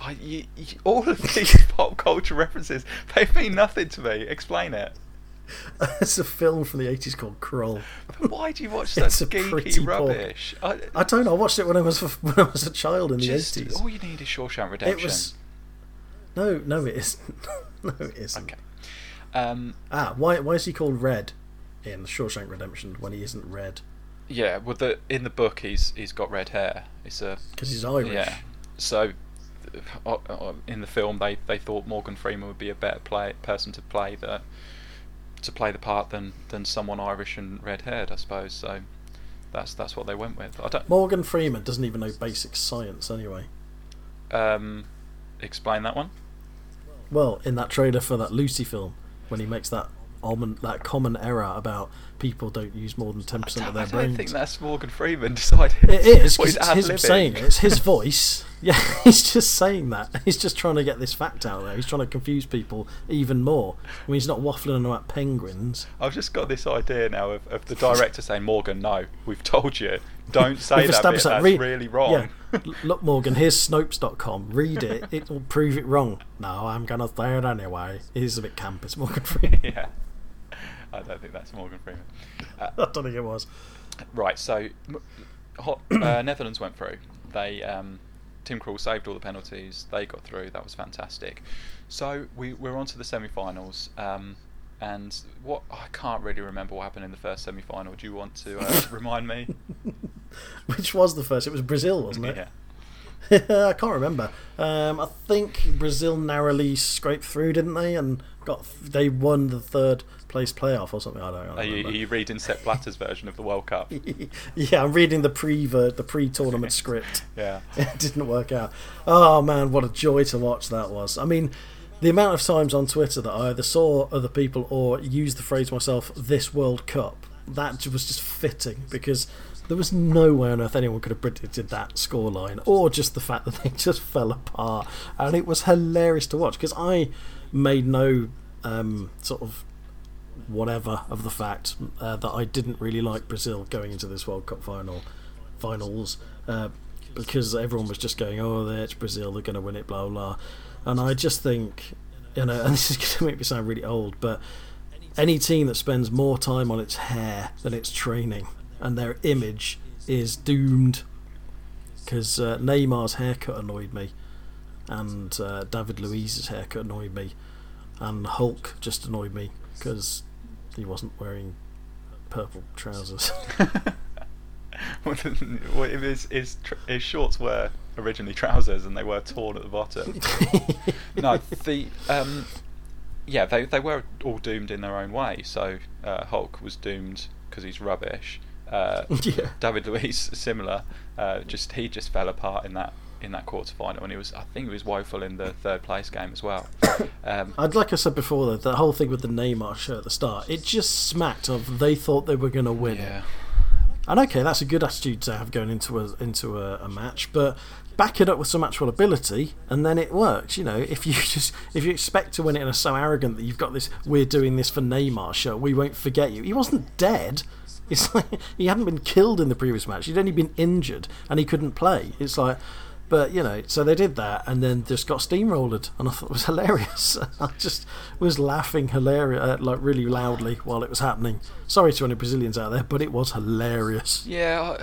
I, you, you, all of these *laughs* pop culture references, they mean nothing to me. Explain it. *laughs* it's a film from the eighties called Krull. But why do you watch *laughs* that? It's a pretty geeky rubbish? I, I don't know. I watched it when I was *laughs* when I was a child in the eighties. all you need is Shawshank Redemption. It was no, no, it isn't. no, it isn't. Okay. Um, Ah, why why is he called Red in Shawshank Redemption when he isn't red? yeah, well, the in the book he's he's got red hair. It's a Because he's Irish. yeah. So, uh, uh, in the film, they, they thought Morgan Freeman would be a better play person to play the to play the part than, than someone Irish and red haired, I suppose. So, that's that's what they went with. I don't Morgan Freeman doesn't even know basic science anyway. um, explain that one. Well, in that trailer for that Lucy film, when he makes that almond, that common error about people don't use more than ten I percent don't, of I their don't brains. think that's Morgan Freeman decided. It is *laughs* because he's it's saying it. It's his voice. *laughs* Yeah, he's just saying that. He's just trying to get this fact out there. He's trying to confuse people even more. I mean, he's not waffling about penguins. I've just got this idea now of, of the director saying, Morgan, no, we've told you, don't say We've that bit. that. That's Read- really wrong. Yeah. *laughs* Look, Morgan, here's Snopes.com. Read it. It will prove it wrong. No, I'm going to say it anyway. It is a bit camp. It's Morgan Freeman. yeah. I don't think that's Morgan Freeman. Uh, *laughs* I don't think it was. right, so hot, uh, *coughs* Netherlands went through. They um, Tim Krul saved all the penalties. They got through. That was fantastic. So we we're on to the semi-finals. Um, and what I can't really remember what happened in the first semi-final. Do you want to uh, *laughs* remind me? Which was the first? It was Brazil, wasn't it? yeah. *laughs* I can't remember. Um, I think Brazil narrowly scraped through, didn't they? And got they won the third place playoff or something. I don't know. Are you, are you reading Sepp Blatter's version of the World Cup? *laughs* yeah, I'm reading the pre the pre tournament *laughs* script. Yeah, it didn't work out. Oh man, what a joy to watch that was. I mean, the amount of times on Twitter that I either saw other people or used the phrase myself, "This World Cup," that was just fitting because there was no way on earth anyone could have predicted that scoreline, or just the fact that *laughs* they just fell apart, and it was hilarious to watch because I made no um, sort of whatever of the fact uh, that I didn't really like Brazil going into this World Cup final finals uh, because everyone was just going, "Oh, it's Brazil, they're going to win it," blah blah. And I just think, you know, and *laughs* this is going to make me sound really old, but any team that spends more time on its hair than its training and their image is doomed. Because uh, Neymar's haircut annoyed me, and uh, David Luiz's haircut annoyed me, and Hulk just annoyed me because he wasn't wearing purple trousers. *laughs* well, his, his, his shorts were originally trousers and they were torn at the bottom. *laughs* no, the um, yeah, they they were all doomed in their own way. So uh, Hulk was doomed because he's rubbish. Uh, *laughs* yeah. David Luiz similar. Uh, just he just fell apart in that in that quarter final, and he was I think he was woeful in the third place game as well. *coughs* Um, I'd like I said before though, the whole thing with the Neymar shirt at the start, it just smacked of they thought they were going to win. Yeah. And okay, that's a good attitude to have going into a into a, a match, but back it up with some actual ability, and then it works. You know, if you *laughs* just if you expect to win it and are so arrogant that you've got this, we're doing this for Neymar show we won't forget you. He wasn't dead. It's like he hadn't been killed in the previous match. He'd only been injured and he couldn't play. It's like, but you know, so they did that and then just got steamrolled, and I thought it was *laughs* hilarious. I just was laughing hilarious, uh, like really loudly while it was happening. Sorry to any Brazilians out there, but it was hilarious. Yeah,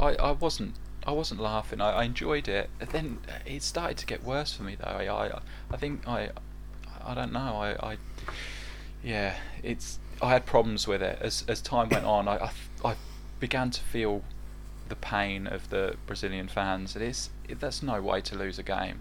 I, I, I wasn't. I wasn't laughing. I, I enjoyed it. then it started to get worse for me, though. I, I, I think I, I don't know. I, I, yeah, it's I had problems with it as as time went on. I, I, I began to feel the pain of the Brazilian fans. It is it, that's no way to lose a game.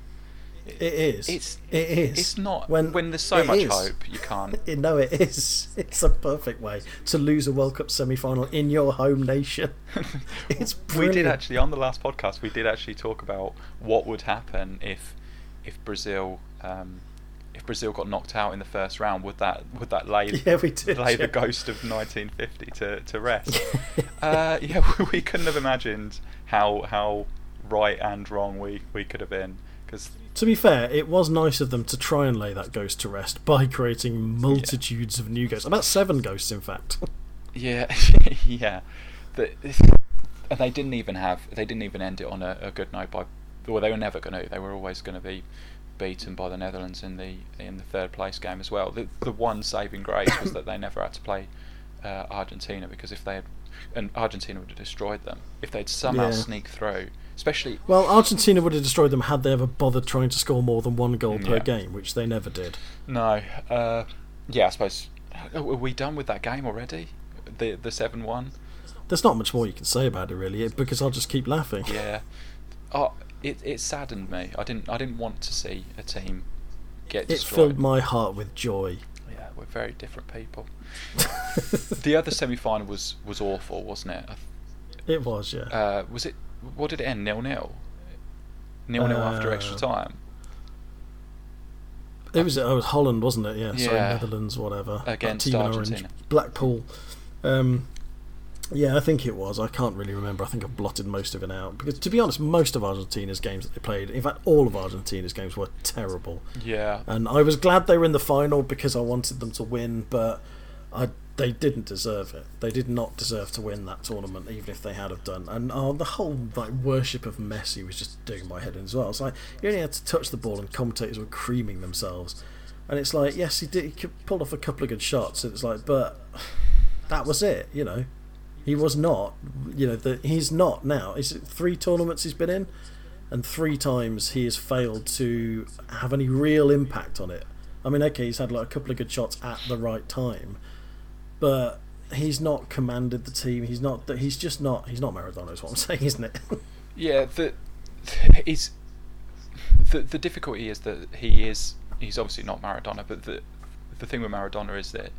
It, it is. It's it is. It's not when when there's so much is. hope. You can't. *laughs* no, it is. *laughs* It's a perfect way to lose a World Cup semi-final in your home nation. *laughs* it's brilliant. We did actually on the last podcast. We did actually talk about what would happen if if Brazil. Um, if Brazil got knocked out in the first round, would that would that lay *laughs* yeah, we did, lay yeah. the ghost of 1950 to, to rest? *laughs* uh, yeah, *laughs* we couldn't have imagined how how right and wrong we, we could have been. Because to be fair, it was nice of them to try and lay that ghost to rest by creating multitudes yeah. of new ghosts. About seven ghosts, in fact. yeah, yeah. The, and they didn't even have they didn't even end it on a, a good note by well they were never going to they were always going to be beaten by the Netherlands in the in the third place game as well. The the one saving grace was that they never had to play uh, Argentina because if they had and Argentina would have destroyed them if they'd somehow Yeah. sneak through. Especially Well, Argentina would have destroyed them had they ever bothered trying to score more than one goal per Yeah. game, which they never did. no, uh, yeah, I suppose. Are we done with that game already? The the seven one. There's not much more you can say about it, really, because I'll just keep laughing. Yeah. *laughs* Oh, it it saddened me. I didn't I didn't want to see a team get destroyed. It filled my heart with joy. Yeah, we're very different people. *laughs* the other semi final was was awful, wasn't it? It was, yeah. Uh, was it? What did it end? Nil nil. Nil nil after extra Uh, time. It was it was Holland, wasn't it? Yeah, sorry, Yeah. Netherlands, whatever. Against team Argentina. Orange, Blackpool. Um, yeah, I think it was. I can't really remember. I think I've blotted most of it out because, to be honest, most of Argentina's games that they played, in fact, all of Argentina's games were terrible. Yeah. And I was glad they were in the final because I wanted them to win, but I they didn't deserve it. They did not deserve to win that tournament, even if they had have done. And oh, the whole like worship of Messi was just doing my head in as well. It's like you only had to touch the ball, and commentators were creaming themselves. And it's like, yes, he did. He pulled off a couple of good shots. And it's like, but *sighs* that was it. You know, he was not. You know, the, he's not now. Is it three tournaments he's been in, and three times he has failed to have any real impact on it. I mean, okay, he's had like a couple of good shots at the right time, but he's not commanded the team. He's not. He's just not. He's not Maradona. Is what I'm *laughs* saying, isn't it? Yeah. The the the difficulty is that he is he's obviously not Maradona, but the the thing with Maradona is that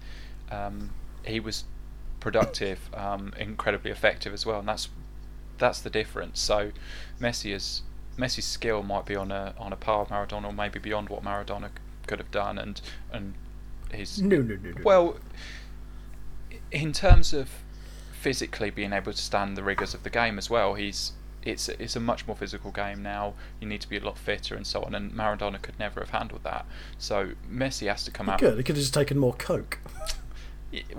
um, he was productive, um, incredibly effective as well, and that's that's the difference. So Messi is Messi's skill might be on a on a par with Maradona, or maybe beyond what Maradona could have done, and and his no no no no. well, in terms of physically being able to stand the rigors of the game as well, he's it's it's a much more physical game now. You need to be a lot fitter and so on. And Maradona could never have handled that. So Messi has to come He out. Good. He could have just taken more coke. *laughs*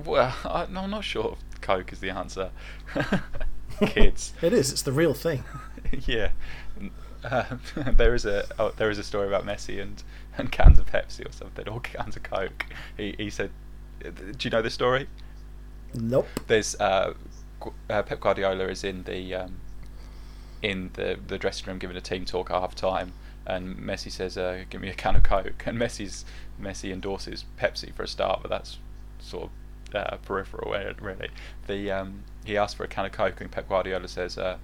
Well, *laughs* I, no, I'm not sure if Coke is the answer. *laughs* Kids, *laughs* It is. It's the real thing. yeah. Uh, there is a oh, there is a story about Messi and, and cans of Pepsi or something, or cans of Coke. He he said, "Do you know the story?" Nope. there's uh, uh, Pep Guardiola is in the um, in the the dressing room giving a team talk at half time, and Messi says, uh, "Give me a can of Coke," and Messi's Messi endorses Pepsi for a start, but that's sort of uh, peripheral, really. The um, he asked for a can of Coke, and Pep Guardiola says, uh,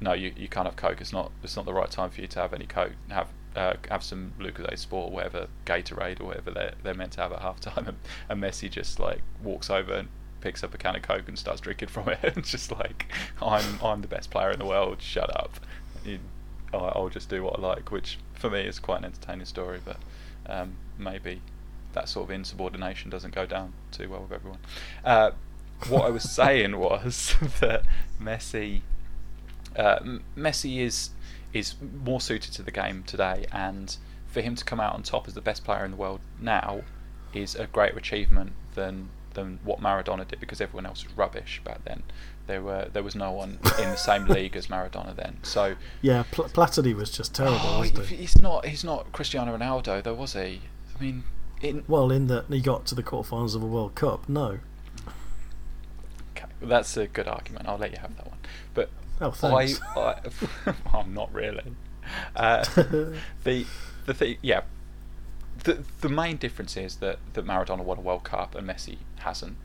"No, you, you can't have Coke. It's not it's not the right time for you to have any Coke. Have uh, have some Lucozade Sport, or whatever Gatorade, or whatever they're they're meant to have at half time." And, and Messi just like walks over and picks up a can of Coke and starts drinking from it. *laughs* it's just like I'm I'm the best player in the world. Shut up. You, I'll just do what I like, which for me is quite an entertaining story, but um, maybe that sort of insubordination doesn't go down too well with everyone. Uh, what I was saying *laughs* was *laughs* that Messi, uh, Messi is is more suited to the game today, and for him to come out on top as the best player in the world now is a greater achievement than than what Maradona did because everyone else was rubbish back then. There were there was no one in the same *laughs* league as Maradona then. So Yeah, Pl- Platini was just terrible, Oh, he? he's not. He's not Cristiano Ronaldo, though, was he? I mean, in, Well, in that he got to the quarterfinals of a World Cup. No. okay, that's a good argument. I'll let you have that one. But Oh, thanks. I, I *laughs* I'm not really. Uh, *laughs* the the thing, yeah. The the main difference is that that Maradona won a World Cup and Messi hasn't.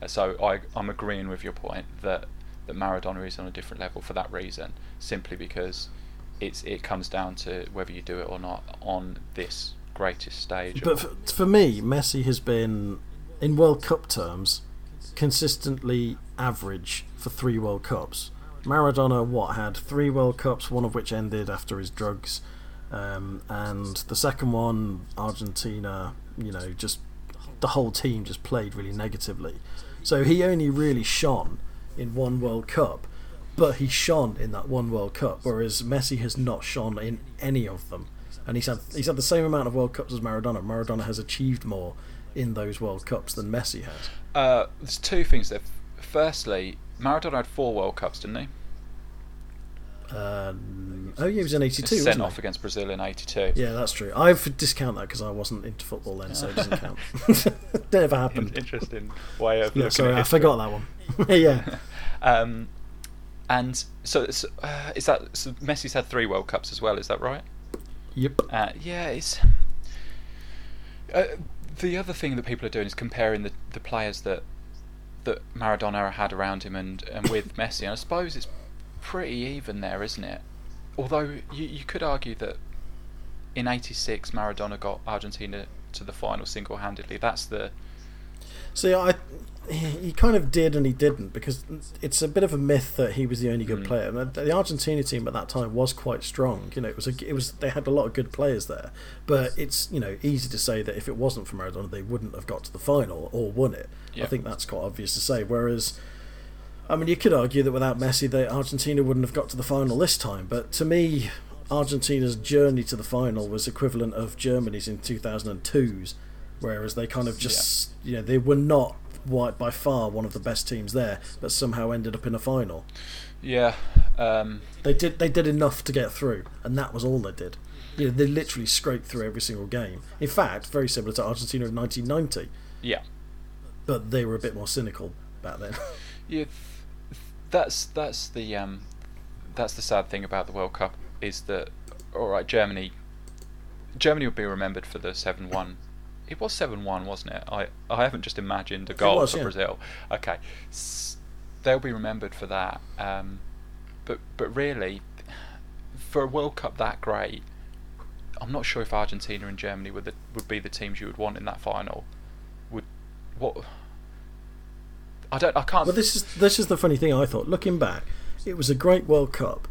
Uh, So I I'm agreeing with your point that that Maradona is on a different level for that reason, simply because it's it comes down to whether you do it or not on this greatest stage. But for, for me, Messi has been, in World Cup terms, consistently average for three World Cups. Maradona, what, had three World Cups, one of which ended after his drugs. Um, and the second one, Argentina, you know, just the whole team just played really negatively. So he only really shone in one World Cup, but he shone in that one World Cup, whereas Messi has not shone in any of them. And he's had he's had the same amount of World Cups as Maradona. Maradona has achieved more in those World Cups than Messi has. Uh, there's two things there. Firstly, Maradona had four World Cups, didn't he? Um, oh yeah, he was in '82. Sent wasn't off he? against Brazil in '82. Yeah, that's true. I have discount that because I wasn't into football then, so it doesn't count. *laughs* *laughs* Never In- happened. *laughs* interesting way of Yeah, sorry, at I history. forgot that one. yeah, Um, and so, it's, uh, is that so Messi's had three World Cups as well? Is that right? Yep. Uh, yeah, it's. Uh, the other thing that people are doing is comparing the, the players that that Maradona had around him and, and with *laughs* Messi, and I suppose it's pretty even there, isn't it? Although you, you could argue that in '86 Maradona got Argentina to the final single handedly. That's the See, I he kind of did and he didn't because it's a bit of a myth that he was the only good Mm. player. And The Argentina team at that time was quite strong. You know, it was a, it was they had a lot of good players there. But it's you know easy to say that if it wasn't for Maradona, they wouldn't have got to the final or won it. Yeah. I think that's quite obvious to say. Whereas. I mean, you could argue that without Messi, they, Argentina wouldn't have got to the final this time. But to me, Argentina's journey to the final was equivalent of Germany's in 2002's, whereas they kind of just, you know, they were not white by far one of the best teams there, but somehow ended up in a final. yeah. Um, They did they did enough to get through, and that was all they did. You know, they literally scraped through every single game. In fact, very similar to Argentina of 1990, yeah. but they were a bit more cynical back then. *laughs* Yeah, that's that's the um, that's the sad thing about the World Cup is that all right, Germany, Germany would be remembered for the seven one. It was seven one, wasn't it? I I haven't just imagined a goal was, for yeah. Brazil. Okay, S- they'll be remembered for that. Um, but but really, for a World Cup that great, I'm not sure if Argentina and Germany would the, would be the teams you would want in that final. Would what? I don't. I can't. Well, this is this is the funny thing. I thought looking back, it was a great World Cup,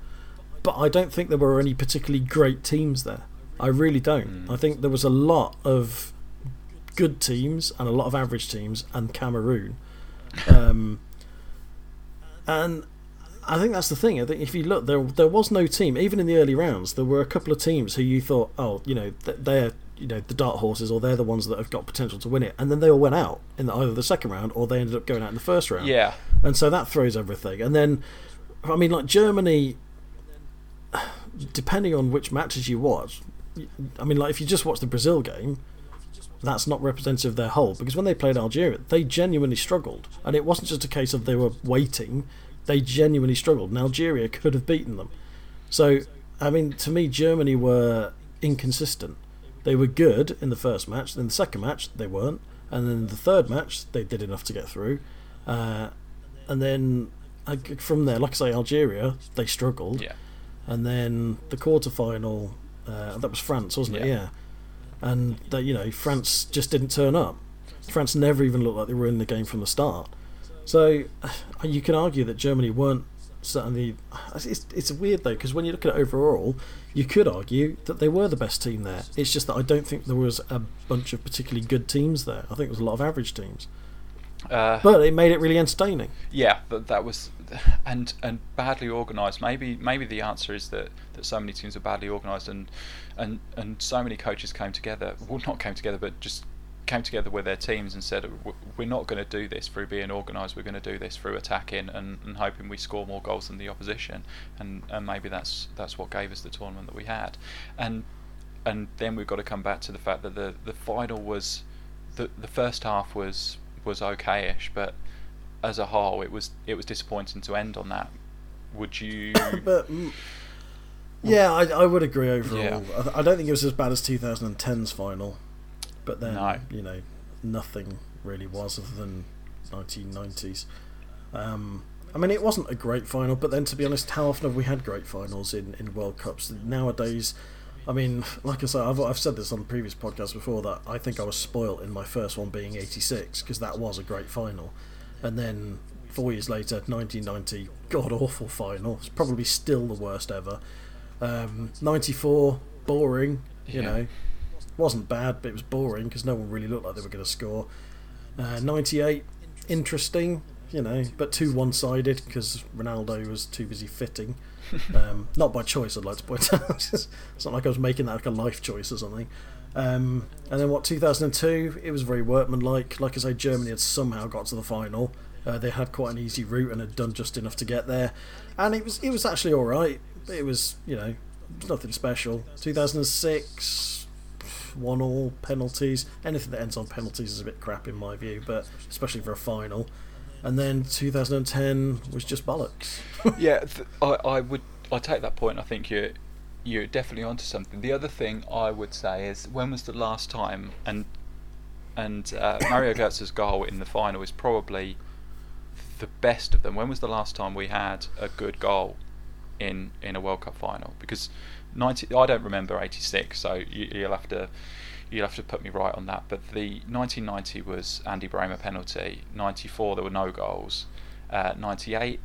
but I don't think there were any particularly great teams there. I really don't. Mm. I think there was a lot of good teams and a lot of average teams and Cameroon. Um, and I think that's the thing. I think if you look, there there was no team, even in the early rounds. There were a couple of teams who you thought, oh, you know, they're you know the dart horses, or they're the ones that have got potential to win it, and then they all went out in either the second round or they ended up going out in the first round. Yeah. And so that throws everything. And then, I mean, like Germany, depending on which matches you watch, I mean, like if you just watch the Brazil game, that's not representative of their whole because when they played Algeria, they genuinely struggled, and it wasn't just a case of they were waiting; they genuinely struggled, and Algeria could have beaten them. So, I mean, to me, Germany were inconsistent. They were good in the first match, then the second match they weren't, and then the third match they did enough to get through, uh, and then from there, like I say, Algeria they struggled, Yeah. and then the quarter final uh, that was France, wasn't it? Yeah. Yeah. And that you know, France just didn't turn up. France never even looked like they were in the game from the start. So *sighs* you can argue that Germany weren't certainly. *sighs* It's, it's weird though because when you look at it overall, you could argue that they were the best team there. It's just that I don't think there was a bunch of particularly good teams there. I think there was a lot of average teams, Uh, but it made it really entertaining. yeah, that that was, and and badly organised. Maybe maybe the answer is that, that so many teams are badly organised and and and so many coaches came together. Well, not came together, but just came together with their teams and said, "We're not going to do this through being organised. We're going to do this through attacking and, and hoping we score more goals than the opposition." And and maybe that's that's what gave us the tournament that we had. And and then we've got to come back to the fact that the the final was the the first half was was okayish, but as a whole, it was it was disappointing to end on that. Would you? *coughs* but mm, yeah, I, I would agree overall. Yeah. I, I don't think it was as bad as 2010's final, but then No. you know nothing really was other than 1990s. Um, I mean, it wasn't a great final, but then to be honest, how often have we had great finals in, in World Cups nowadays? I mean, like I said, I've, I've said this on previous podcasts before that I think I was spoilt in my first one being 86 because that was a great final. And then four years later, 1990, god awful final. It's probably still the worst ever. Um, 94, boring, you Yeah. know. Wasn't bad, but it was boring because no one really looked like they were going to score. Uh, 98, interesting, you know, but too one sided because Ronaldo was too busy fitting. *laughs* Um, not by choice, I'd like to point out. *laughs* it's not like I was making that like a life choice or something. Um, and then what, 2002, it was very workmanlike. Like I say, Germany had somehow got to the final. Uh, they had quite an easy route and had done just enough to get there. And it was it was actually all right. It was, you know, nothing special. 2006, one all penalties. Anything that ends on penalties is a bit crap in my view, but especially for a final. And then 2010 was just bollocks. *laughs* yeah, th- I, I would I take that point. I think you're you're definitely onto something. The other thing I would say is when was the last time and and uh, *coughs* Mario Götze's goal in the final is probably the best of them. When was the last time we had a good goal in in a World Cup final? Because ninety, I don't remember eighty six, so you, you'll have to you'll have to put me right on that. But the 1990 was Andy Brehme penalty. 94 there were no goals. Uh, 98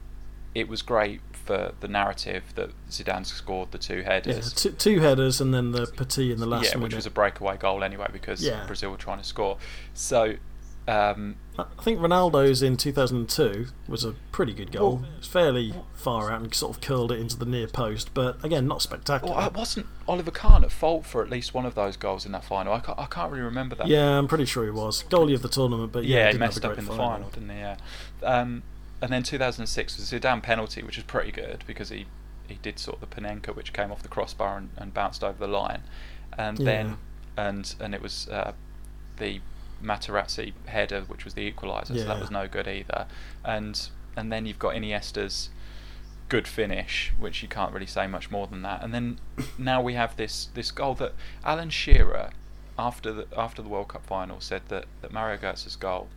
it was great for the narrative that Zidane scored the two Yeah, headers. two, two headers and then the Petit in the last Yeah, minute. which was a breakaway goal anyway because Yeah. Brazil were trying to score. So um, I think Ronaldo's in 2002 was a pretty good goal. Well- It's fairly far out and sort of curled it into the near post, but again, not spectacular. well, wasn't Oliver Kahn at fault for at least one of those goals in that final? I can't, I can't really remember that. yeah, I'm pretty sure he was goalie of the tournament, but yeah, yeah, he messed up in the final, didn't he? Yeah. Um, and then 2006 was a Zidane penalty, which was pretty good because he, he did sort of the Panenka, which came off the crossbar and, and bounced over the line, and Yeah. then and and it was uh, the Materazzi header, which was the equaliser, so that was no good either. And and then you've got Iniesta's good finish, which you can't really say much more than that. And then *coughs* now we have this this goal that Alan Shearer, after the after the World Cup final, said that that Mario Götze's goal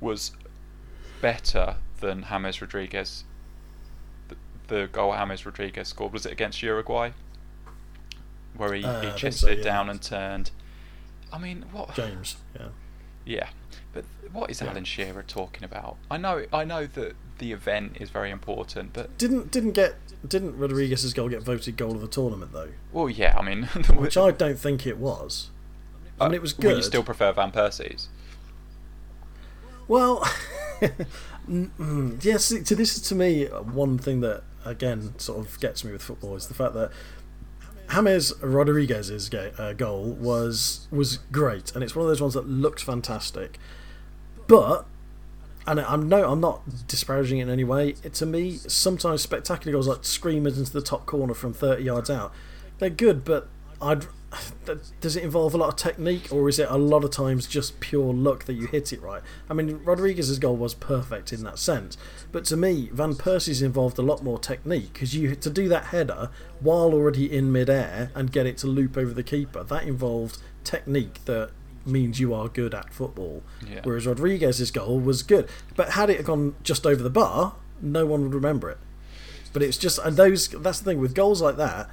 was better than James Rodriguez. The, the goal James Rodriguez scored was it against Uruguay? where he, Uh, he chested so, it yeah. down and turned. I mean, what? James. Yeah. Yeah, but what is Yeah. Alan Shearer talking about? I know, I know that the event is very important, but Didn't didn't get didn't Rodriguez's goal get voted goal of the tournament though? well, yeah. I mean, *laughs* Which I don't think it was. I mean, it was Would good. you still prefer Van Persie's? Well, *laughs* mm, mm, yes. To this is to me one thing that again sort of gets me with football is the fact that James Rodriguez's uh, goal was was great, and it's one of those ones that looks fantastic. But, and I'm no, I'm not disparaging it in any way. It, to me, sometimes spectacular goals like screamers into the top corner from 30 yards out, they're good, but I'd. Does it involve a lot of technique, or is it a lot of times just pure luck that you hit it right? I mean, Rodriguez's goal was perfect in that sense, but to me, Van Persie's involved a lot more technique because you to do that header while already in midair and get it to loop over the keeper. That involved technique that means you are good at football. Yeah. Whereas Rodriguez's goal was good, but had it gone just over the bar, no one would remember it. But it's just and those that's the thing with goals like that.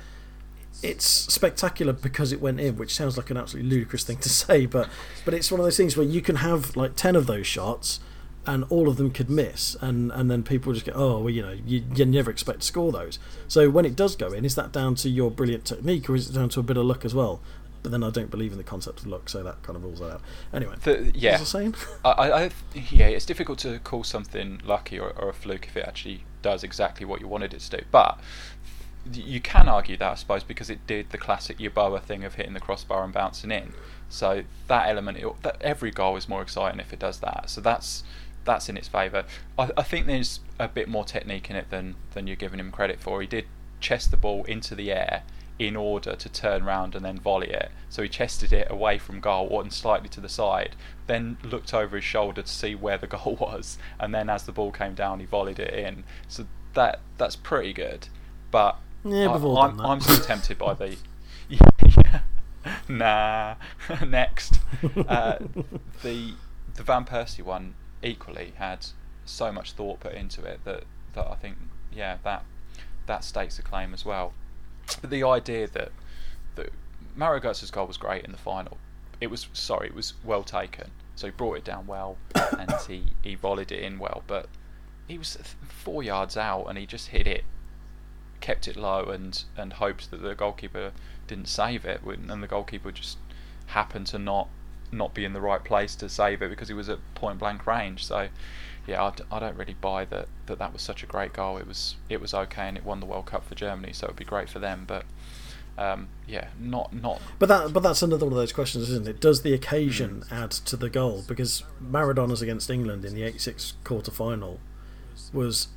It's spectacular because it went in, which sounds like an absolutely ludicrous thing to *laughs* say, but but it's one of those things where you can have like ten of those shots, and all of them could miss, and and then people just go, oh well, you know, you, you never expect to score those. So when it does go in, is that down to your brilliant technique, or is it down to a bit of luck as well? But then I don't believe in the concept of luck, so that kind of rules that out. Anyway, The, yeah, was I saying? I, yeah, it's difficult to call something lucky or, or a fluke if it actually does exactly what you wanted it to do. But you can argue that, I suppose, because it did the classic Yeboah thing of hitting the crossbar and bouncing in. So that element, it, that every goal is more exciting if it does that. So that's that's in its favour. I, I think there's a bit more technique in it than than you're giving him credit for. He did chest the ball into the air in order to turn round and then volley it. So he chested it away from goal and slightly to the side, then looked over his shoulder to see where the *laughs* goal was, and then as the ball came down, he volleyed it in. So that that's pretty good. But Yeah, I, all I'm. I'm still tempted by the. *laughs* Yeah, *laughs* nah. *laughs* Next, uh, the the Van Persie one equally had so much thought put into it that that I think yeah that that stakes a claim as well. But the idea that that Mario Götze's goal was great in the final. It was sorry, it was well taken. So he brought it down well and he he volleyed it in well, but he was four yards out and he just hit it, kept it low and and hoped that the goalkeeper didn't save it, and the goalkeeper just happened to not not be in the right place to save it because he was at point blank range. So yeah, I, d- I don't really buy that, that that was such a great goal. It was it was okay and it won the World Cup for Germany, so it would be great for them. But um, yeah, not not But that, but that's another one of those questions, isn't it? Does the occasion Mm. add to the goal? Because Maradona's against England in the '86 quarter final was,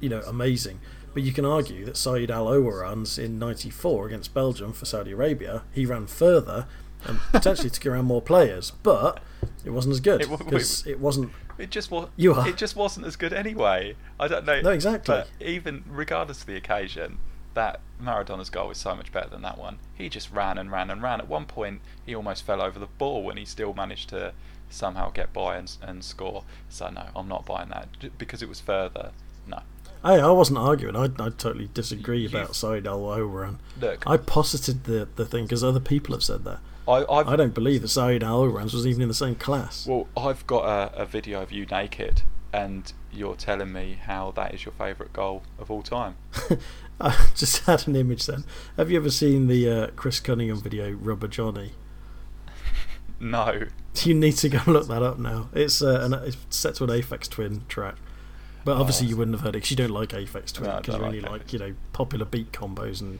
you know, amazing. But you can argue that Saeed Al Owairan's in '94 against Belgium for Saudi Arabia, he ran further and potentially took around more players, but it wasn't as good It it wasn't. It just was. You are. It just wasn't as good anyway. I don't know. No, exactly. But even regardless of the occasion, that Maradona's goal was so much better than that one. He just ran and ran and ran. At one point, he almost fell over the ball, and he still managed to somehow get by and, and score. So no, I'm not buying that because it was further. No. Hey, I wasn't arguing. I, I totally disagree You- about Saeed Al. Look, I posited the the thing because other people have said that. I, I've I don't believe that Saeed Al was even in the same class. Well, I've got a, a video of you naked, and you're telling me how that is your favourite goal of all time. *laughs* I just had an image then. Have you ever seen the uh, Chris Cunningham video, Rubber Johnny? *laughs* No. You need to go look that up now. It's uh, an, it's set to an Aphex Twin track. But obviously Oh. you wouldn't have heard it because you don't like Aphex Twin because don't you only like like, you know, popular beat combos and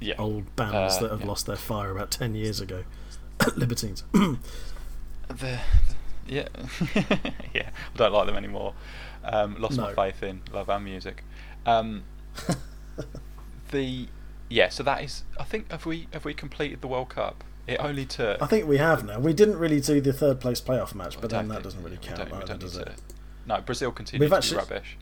Yeah. old bands Uh, that have yeah. lost their fire about 10 years ago. *coughs* Libertines. *coughs* The, yeah, *laughs* yeah. I don't like them anymore. Um, lost my faith in love and music. Um, *laughs* the yeah. So that is. I think have we have we completed the World Cup? It only took. I think we have now. We didn't really do the third place playoff match, but then that doesn't really we count don't- we don't does it? No, Brazil continues We've to actually- be rubbish.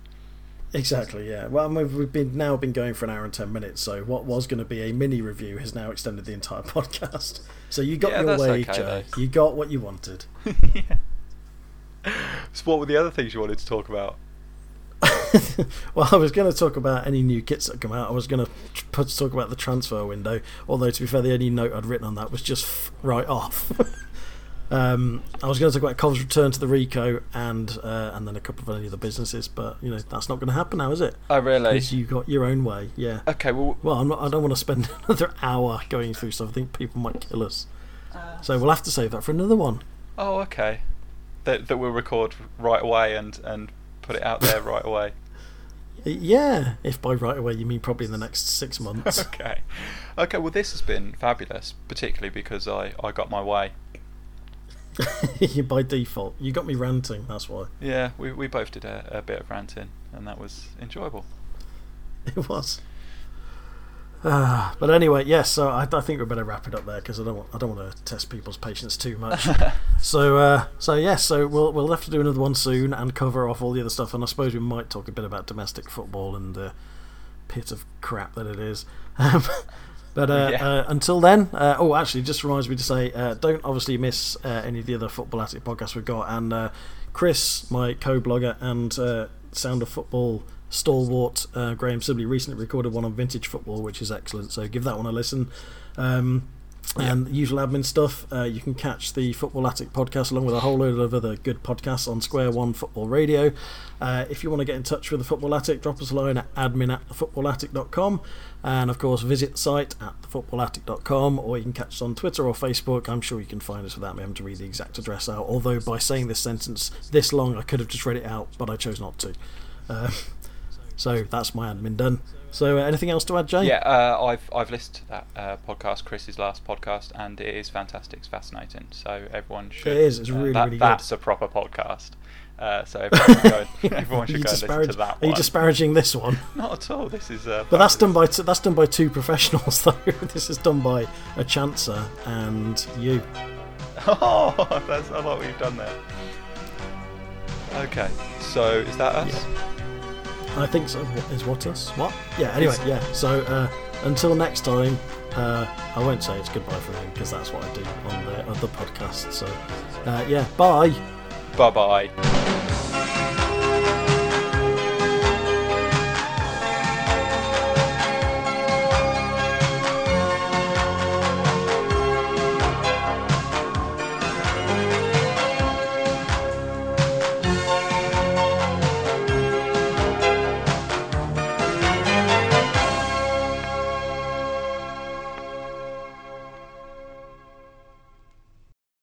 Exactly, yeah. Well, we've, we've been now been going for an hour and ten minutes, so what was going to be a mini review has now extended the entire *laughs* podcast. So you got Yeah, your way, okay, Joe. though. You got what you wanted. *laughs* *laughs* yeah. So what were the other things you wanted to talk about? well, I was going to talk about any new kits that come out. I was going to talk about the transfer window. Although, to be fair, the only note I'd written on that was just f- right off. Um, I was going to talk about Cov's return to the Ricoh and uh, and then a couple of any other businesses, but you know that's not going to happen now, is it? Oh, really? Because you got your own way. Yeah. Okay. Well, Well, I'm not, I don't want to spend *laughs* another hour going through stuff. I think people might kill us. So we'll have to save that for another one. oh, okay. That that we'll record right away and and put it out there right *laughs* away. Yeah, if by right away you mean probably in the next six months. *laughs* okay. Okay. Well, this has been fabulous, particularly because I I got my way. *laughs* by default, you got me ranting. That's why Yeah, we we both did a, a bit of ranting, and that was enjoyable. it was. Ah, but anyway, yes. So I, I think we better wrap it up there because I don't want I don't want to test people's patience too much. *laughs* so uh, so yes. So we'll we'll have to do another one soon and cover off all the other stuff. And I suppose we might talk a bit about domestic football and the pit of crap that it is. Um, *laughs* But uh, *laughs* Yeah. uh, until then, uh, oh, actually, just reminds me to say, uh, don't obviously miss uh, any of the other Football Attic podcasts we've got. And uh, Chris, my co-blogger and uh, Sound of Football stalwart, uh, Graham Sibley, recently recorded one on vintage football, which is excellent. So give that one a listen. Um, and usual admin stuff. Uh, you can catch the Football Attic podcast along with a whole load of other good podcasts on Square One Football Radio. Uh, if you want to get in touch with the Football Attic, drop us a line at admin at thefootballattic.com. And of course, visit the site at thefootballattic.com or you can catch us on Twitter or Facebook. I'm sure you can find us without me having to read the exact address out. Although, by saying this sentence this long, I could have just read it out, but I chose not to. Uh, *laughs* so that's my admin done. So, uh, anything else to add, Jay? Yeah, uh, I've I've listened to that uh, podcast, Chris's last podcast, and it is fantastic. It's fascinating. So everyone should. It is, it's uh, really, that, really good. That's a proper podcast. Uh, so everyone should go. *laughs* everyone should go and listen to that are you disparaging this one? *laughs* Not at all. This is. Uh, But that's done by t- that's done by two professionals *laughs* though. this is done by a chancer and you. Oh, that's a lot we've done there. Okay, so is that us? I think so. Is what us? What? Yeah. Anyway, yeah. So uh, until next time, uh, I won't say it's goodbye for me because that's what I do on the other podcast. So uh, yeah, bye. Bye bye.